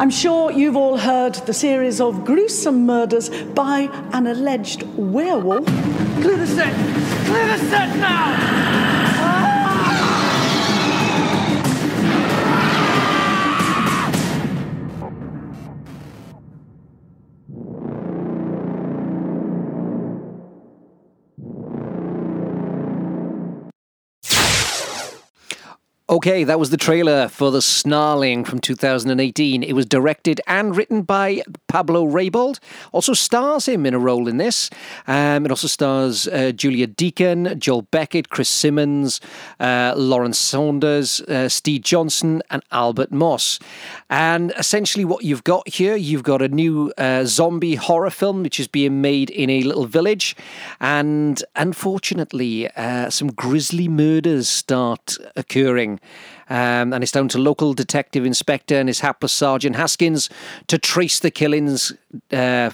I'm sure you've all heard the series of gruesome murders by an alleged werewolf. Clear the set! Clear the set now! Okay, that was the trailer for The Snarling from 2018. It was directed and written by Pablo Raybould. Also stars him in a role in this. Um, it also stars uh, Julia Deakin, Joel Beckett, Chris Simmons, uh, Lawrence Saunders, uh, Steve Johnson, and Albert Moss. And essentially, what you've got here, you've got a new uh, zombie horror film which is being made in a little village. And unfortunately, uh, some grisly murders start occurring. Um, and it's down to local detective inspector and his hapless Sergeant Haskins to trace the killings uh,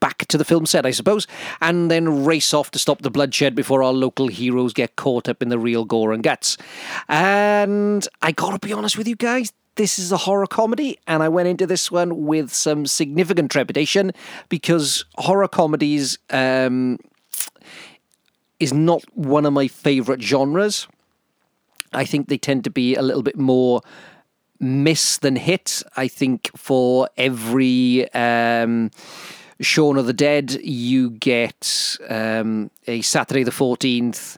back to the film set, I suppose, and then race off to stop the bloodshed before our local heroes get caught up in the real gore and guts. And I gotta be honest with you guys. This is a horror comedy, and I went into this one with some significant trepidation because horror comedies um, is not one of my favourite genres. I think they tend to be a little bit more miss than hit. I think for every um, Shaun of the Dead, you get um, a Saturday the 14th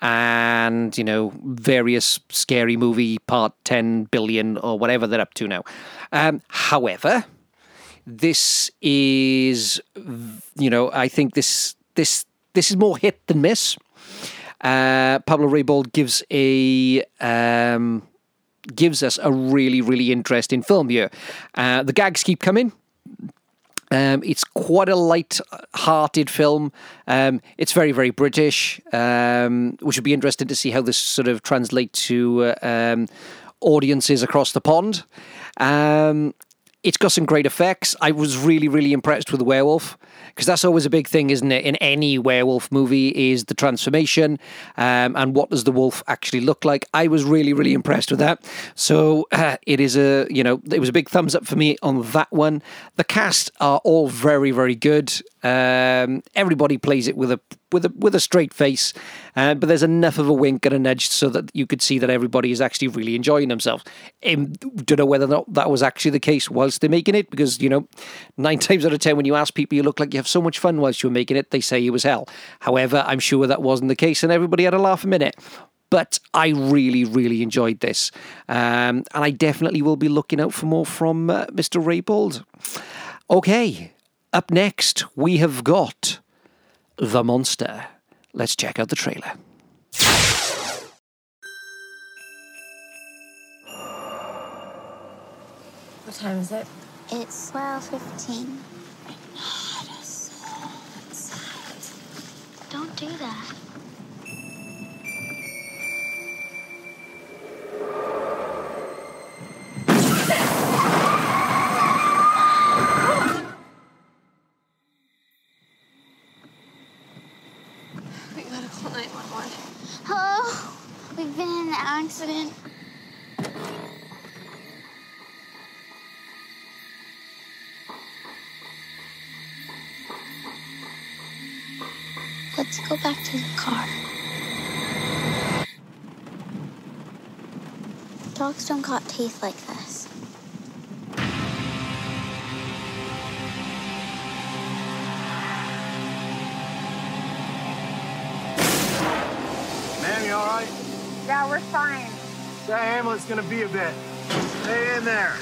and, you know, various scary movie part 10 billion or whatever they're up to now. Um, however, this is, you know, I think this this this is more hit than miss. Uh, Pablo Raybould gives a um, gives us a really really interesting film here. Uh, the gags keep coming. Um, it's quite a light-hearted film. Um, it's very, very British, um, which would be interesting to see how this sort of translates to uh, um, audiences across the pond. It's got some great effects. I was really, really impressed with the werewolf because that's always a big thing, isn't it? In any werewolf movie, is the transformation um, and what does the wolf actually look like. I was really, really impressed with that. So uh, it is a, you know, it was a big thumbs up for me on that one. The cast are all very, very good. Um, everybody plays it with a with a with a straight face, uh, but there's enough of a wink and a nudge so that you could see that everybody is actually really enjoying themselves. Um, don't know whether or not that was actually the case whilst they're making it, because you know, nine times out of ten, when you ask people, you look like you have so much fun whilst you were making it, they say it was hell. However, I'm sure that wasn't the case, and everybody had a laugh a minute. But I really, really enjoyed this, um, and I definitely will be looking out for more from uh, Mr. Raybould. Okay, up next we have got the monster. Let's check out the trailer. What time is it? It's 12.15. Don't do that. We gotta call 911. Oh, we've been in an accident. Let's go back to the car. Dogs don't got teeth like this. That ambulance gonna be a bit. Stay in there.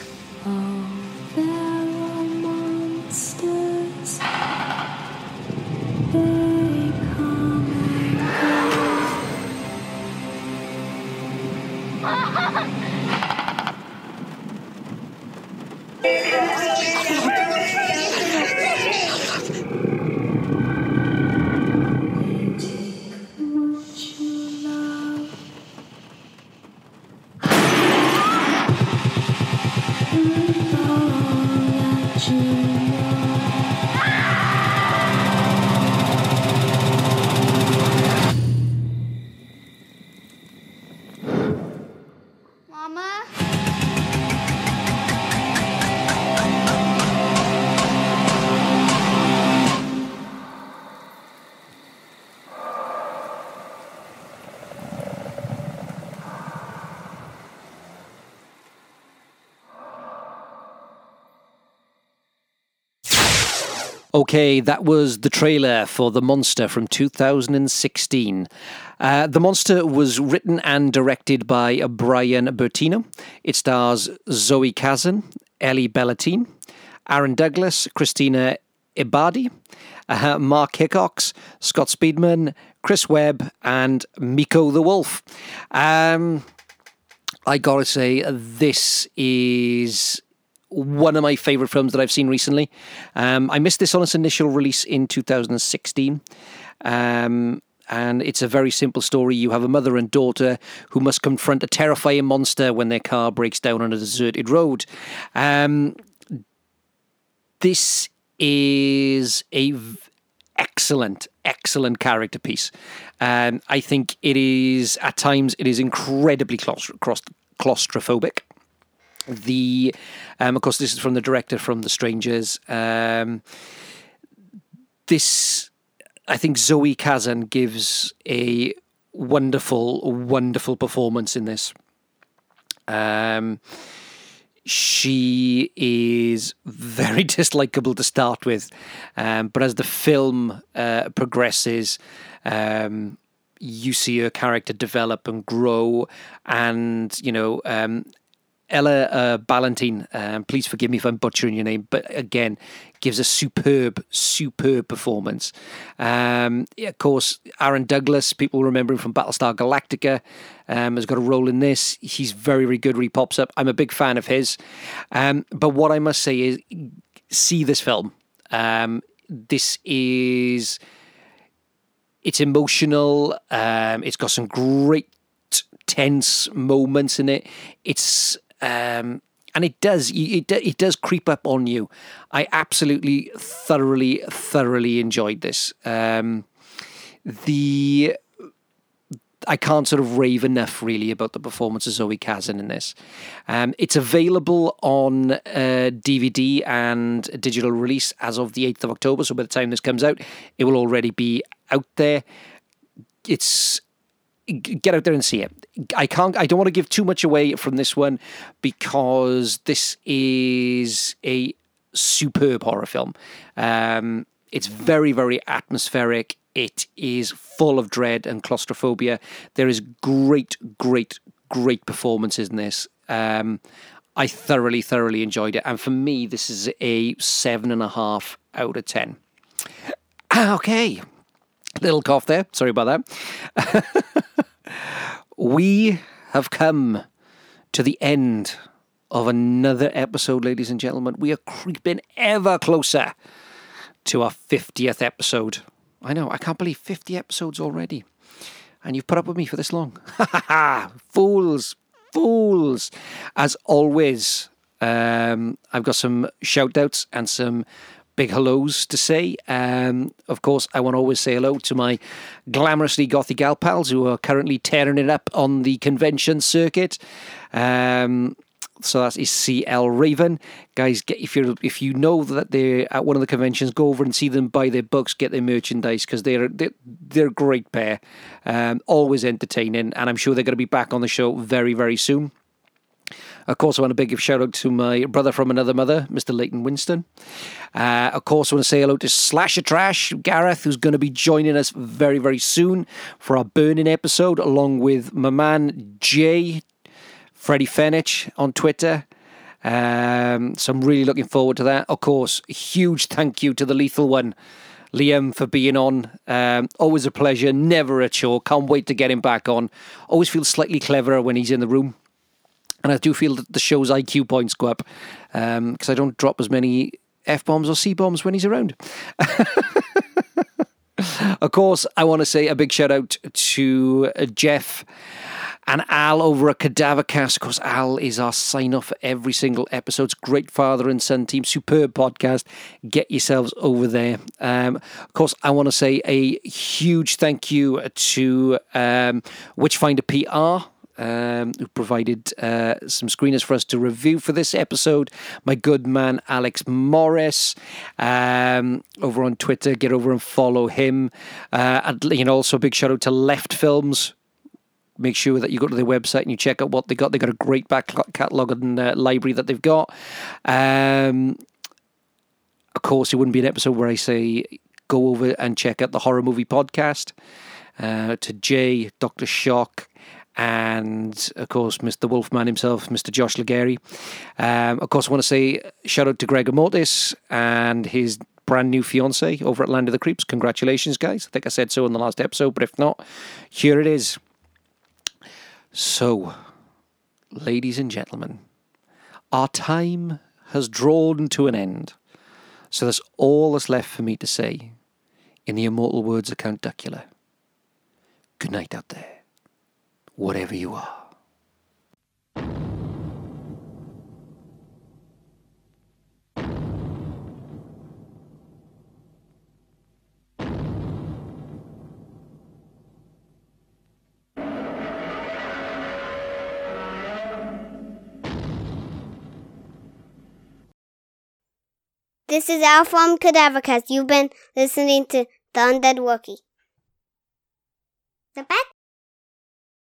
Okay, that was the trailer for The Monster from 2016. Uh, the Monster was written and directed by Brian Bertino. It stars Zoe Kazan, Ellie Ballentine, Aaron Douglas, Christina Ebadi, uh, Mark Hickox, Scott Speedman, Chris Webb, and Miko the Wolf. Um, I gotta say, this is one of my favorite films that I've seen recently. Um, I missed this on its initial release in 2016. Um, and it's a very simple story. You have a mother and daughter who must confront a terrifying monster when their car breaks down on a deserted road. Um, this is a v- excellent, excellent character piece. Um, I think it is at times it is incredibly claustro- claustrophobic. The, um, of course, this is from the director from The Strangers. Um, this, I think, Zoe Kazan gives a wonderful, wonderful performance in this. Um, she is very dislikable to start with, um, but as the film uh, progresses, um, you see her character develop and grow, and you know. Ella uh, Ballentine, um, please forgive me if I'm butchering your name, but again, gives a superb, superb performance. Um, yeah, of course, Aaron Douglas, people remember him from Battlestar Galactica, um, has got a role in this. He's very, very good when he pops up. I'm a big fan of his. Um, but what I must say is, see this film. Um, this is it's emotional. Um, it's got some great tense moments in it. It's um, and it does it it does creep up on you. I absolutely thoroughly thoroughly enjoyed this. Um, the I can't sort of rave enough really about the performance of Zoe Kazan in this. Um, it's available on uh, DVD and digital release as of the 8th of October. So by the time this comes out, it will already be out there. It's get out there and see it. I can't. I don't want to give too much away from this one because this is a superb horror film. Um, it's very, very atmospheric. It is full of dread and claustrophobia. There is great, great, great performances in this. Um, I thoroughly, thoroughly enjoyed it, and for me, this is a seven and a half out of ten. Okay, little cough there. Sorry about that. we have come to the end of another episode, ladies and gentlemen. We are creeping ever closer to our 50th episode. I know, I can't believe 50 episodes already. And you've put up with me for this long. fools, fools. As always, um, I've got some shout outs and some big hellos to say. Um, of course, I want to always say hello to my glamorously gothy gal pals who are currently tearing it up on the convention circuit. Um, so that is CL Raven, guys. Get if you if you know that they're at one of the conventions, go over and see them, buy their books, get their merchandise because they're, they're they're a great pair, um, always entertaining, and I'm sure they're going to be back on the show very very soon. Of course, I want a big shout out to my brother from another mother, Mr. Leighton Winston. Uh, of course, I want to say hello to Slasher Trash, Gareth, who's going to be joining us very, very soon for our burning episode, along with my man Jay, Freddie Fenich on Twitter. Um, so I'm really looking forward to that. Of course, huge thank you to the lethal one. Liam for being on. Um, always a pleasure, never a chore. Can't wait to get him back on. Always feels slightly cleverer when he's in the room. And I do feel that the show's IQ points go up because um, I don't drop as many F bombs or C bombs when he's around. of course, I want to say a big shout out to uh, Jeff and Al over at Cadavercast. Of course, Al is our sign off for every single episode. It's great father and son team, superb podcast. Get yourselves over there. Um, of course, I want to say a huge thank you to um, Witchfinder PR um, who provided uh, some screeners for us to review for this episode. My good man Alex Morris um, over on Twitter. Get over and follow him. Uh, and you know, also a big shout out to Left Films. Make sure that you go to their website and you check out what they got. They got a great back catalogue and uh, library that they've got. Um, of course, it wouldn't be an episode where I say go over and check out the horror movie podcast. Uh, to Jay, Doctor Shock, and of course Mr. Wolfman himself, Mr. Josh Legary. Um, of course, I want to say shout out to Gregor Mortis and his brand new fiance over at Land of the Creeps. Congratulations, guys! I think I said so in the last episode, but if not, here it is. So, ladies and gentlemen, our time has drawn to an end. So that's all that's left for me to say in the immortal words of Count Duckula. Good night out there whatever you are. This is Al from Cadavercast. You've been listening to The Undead Wookie. The back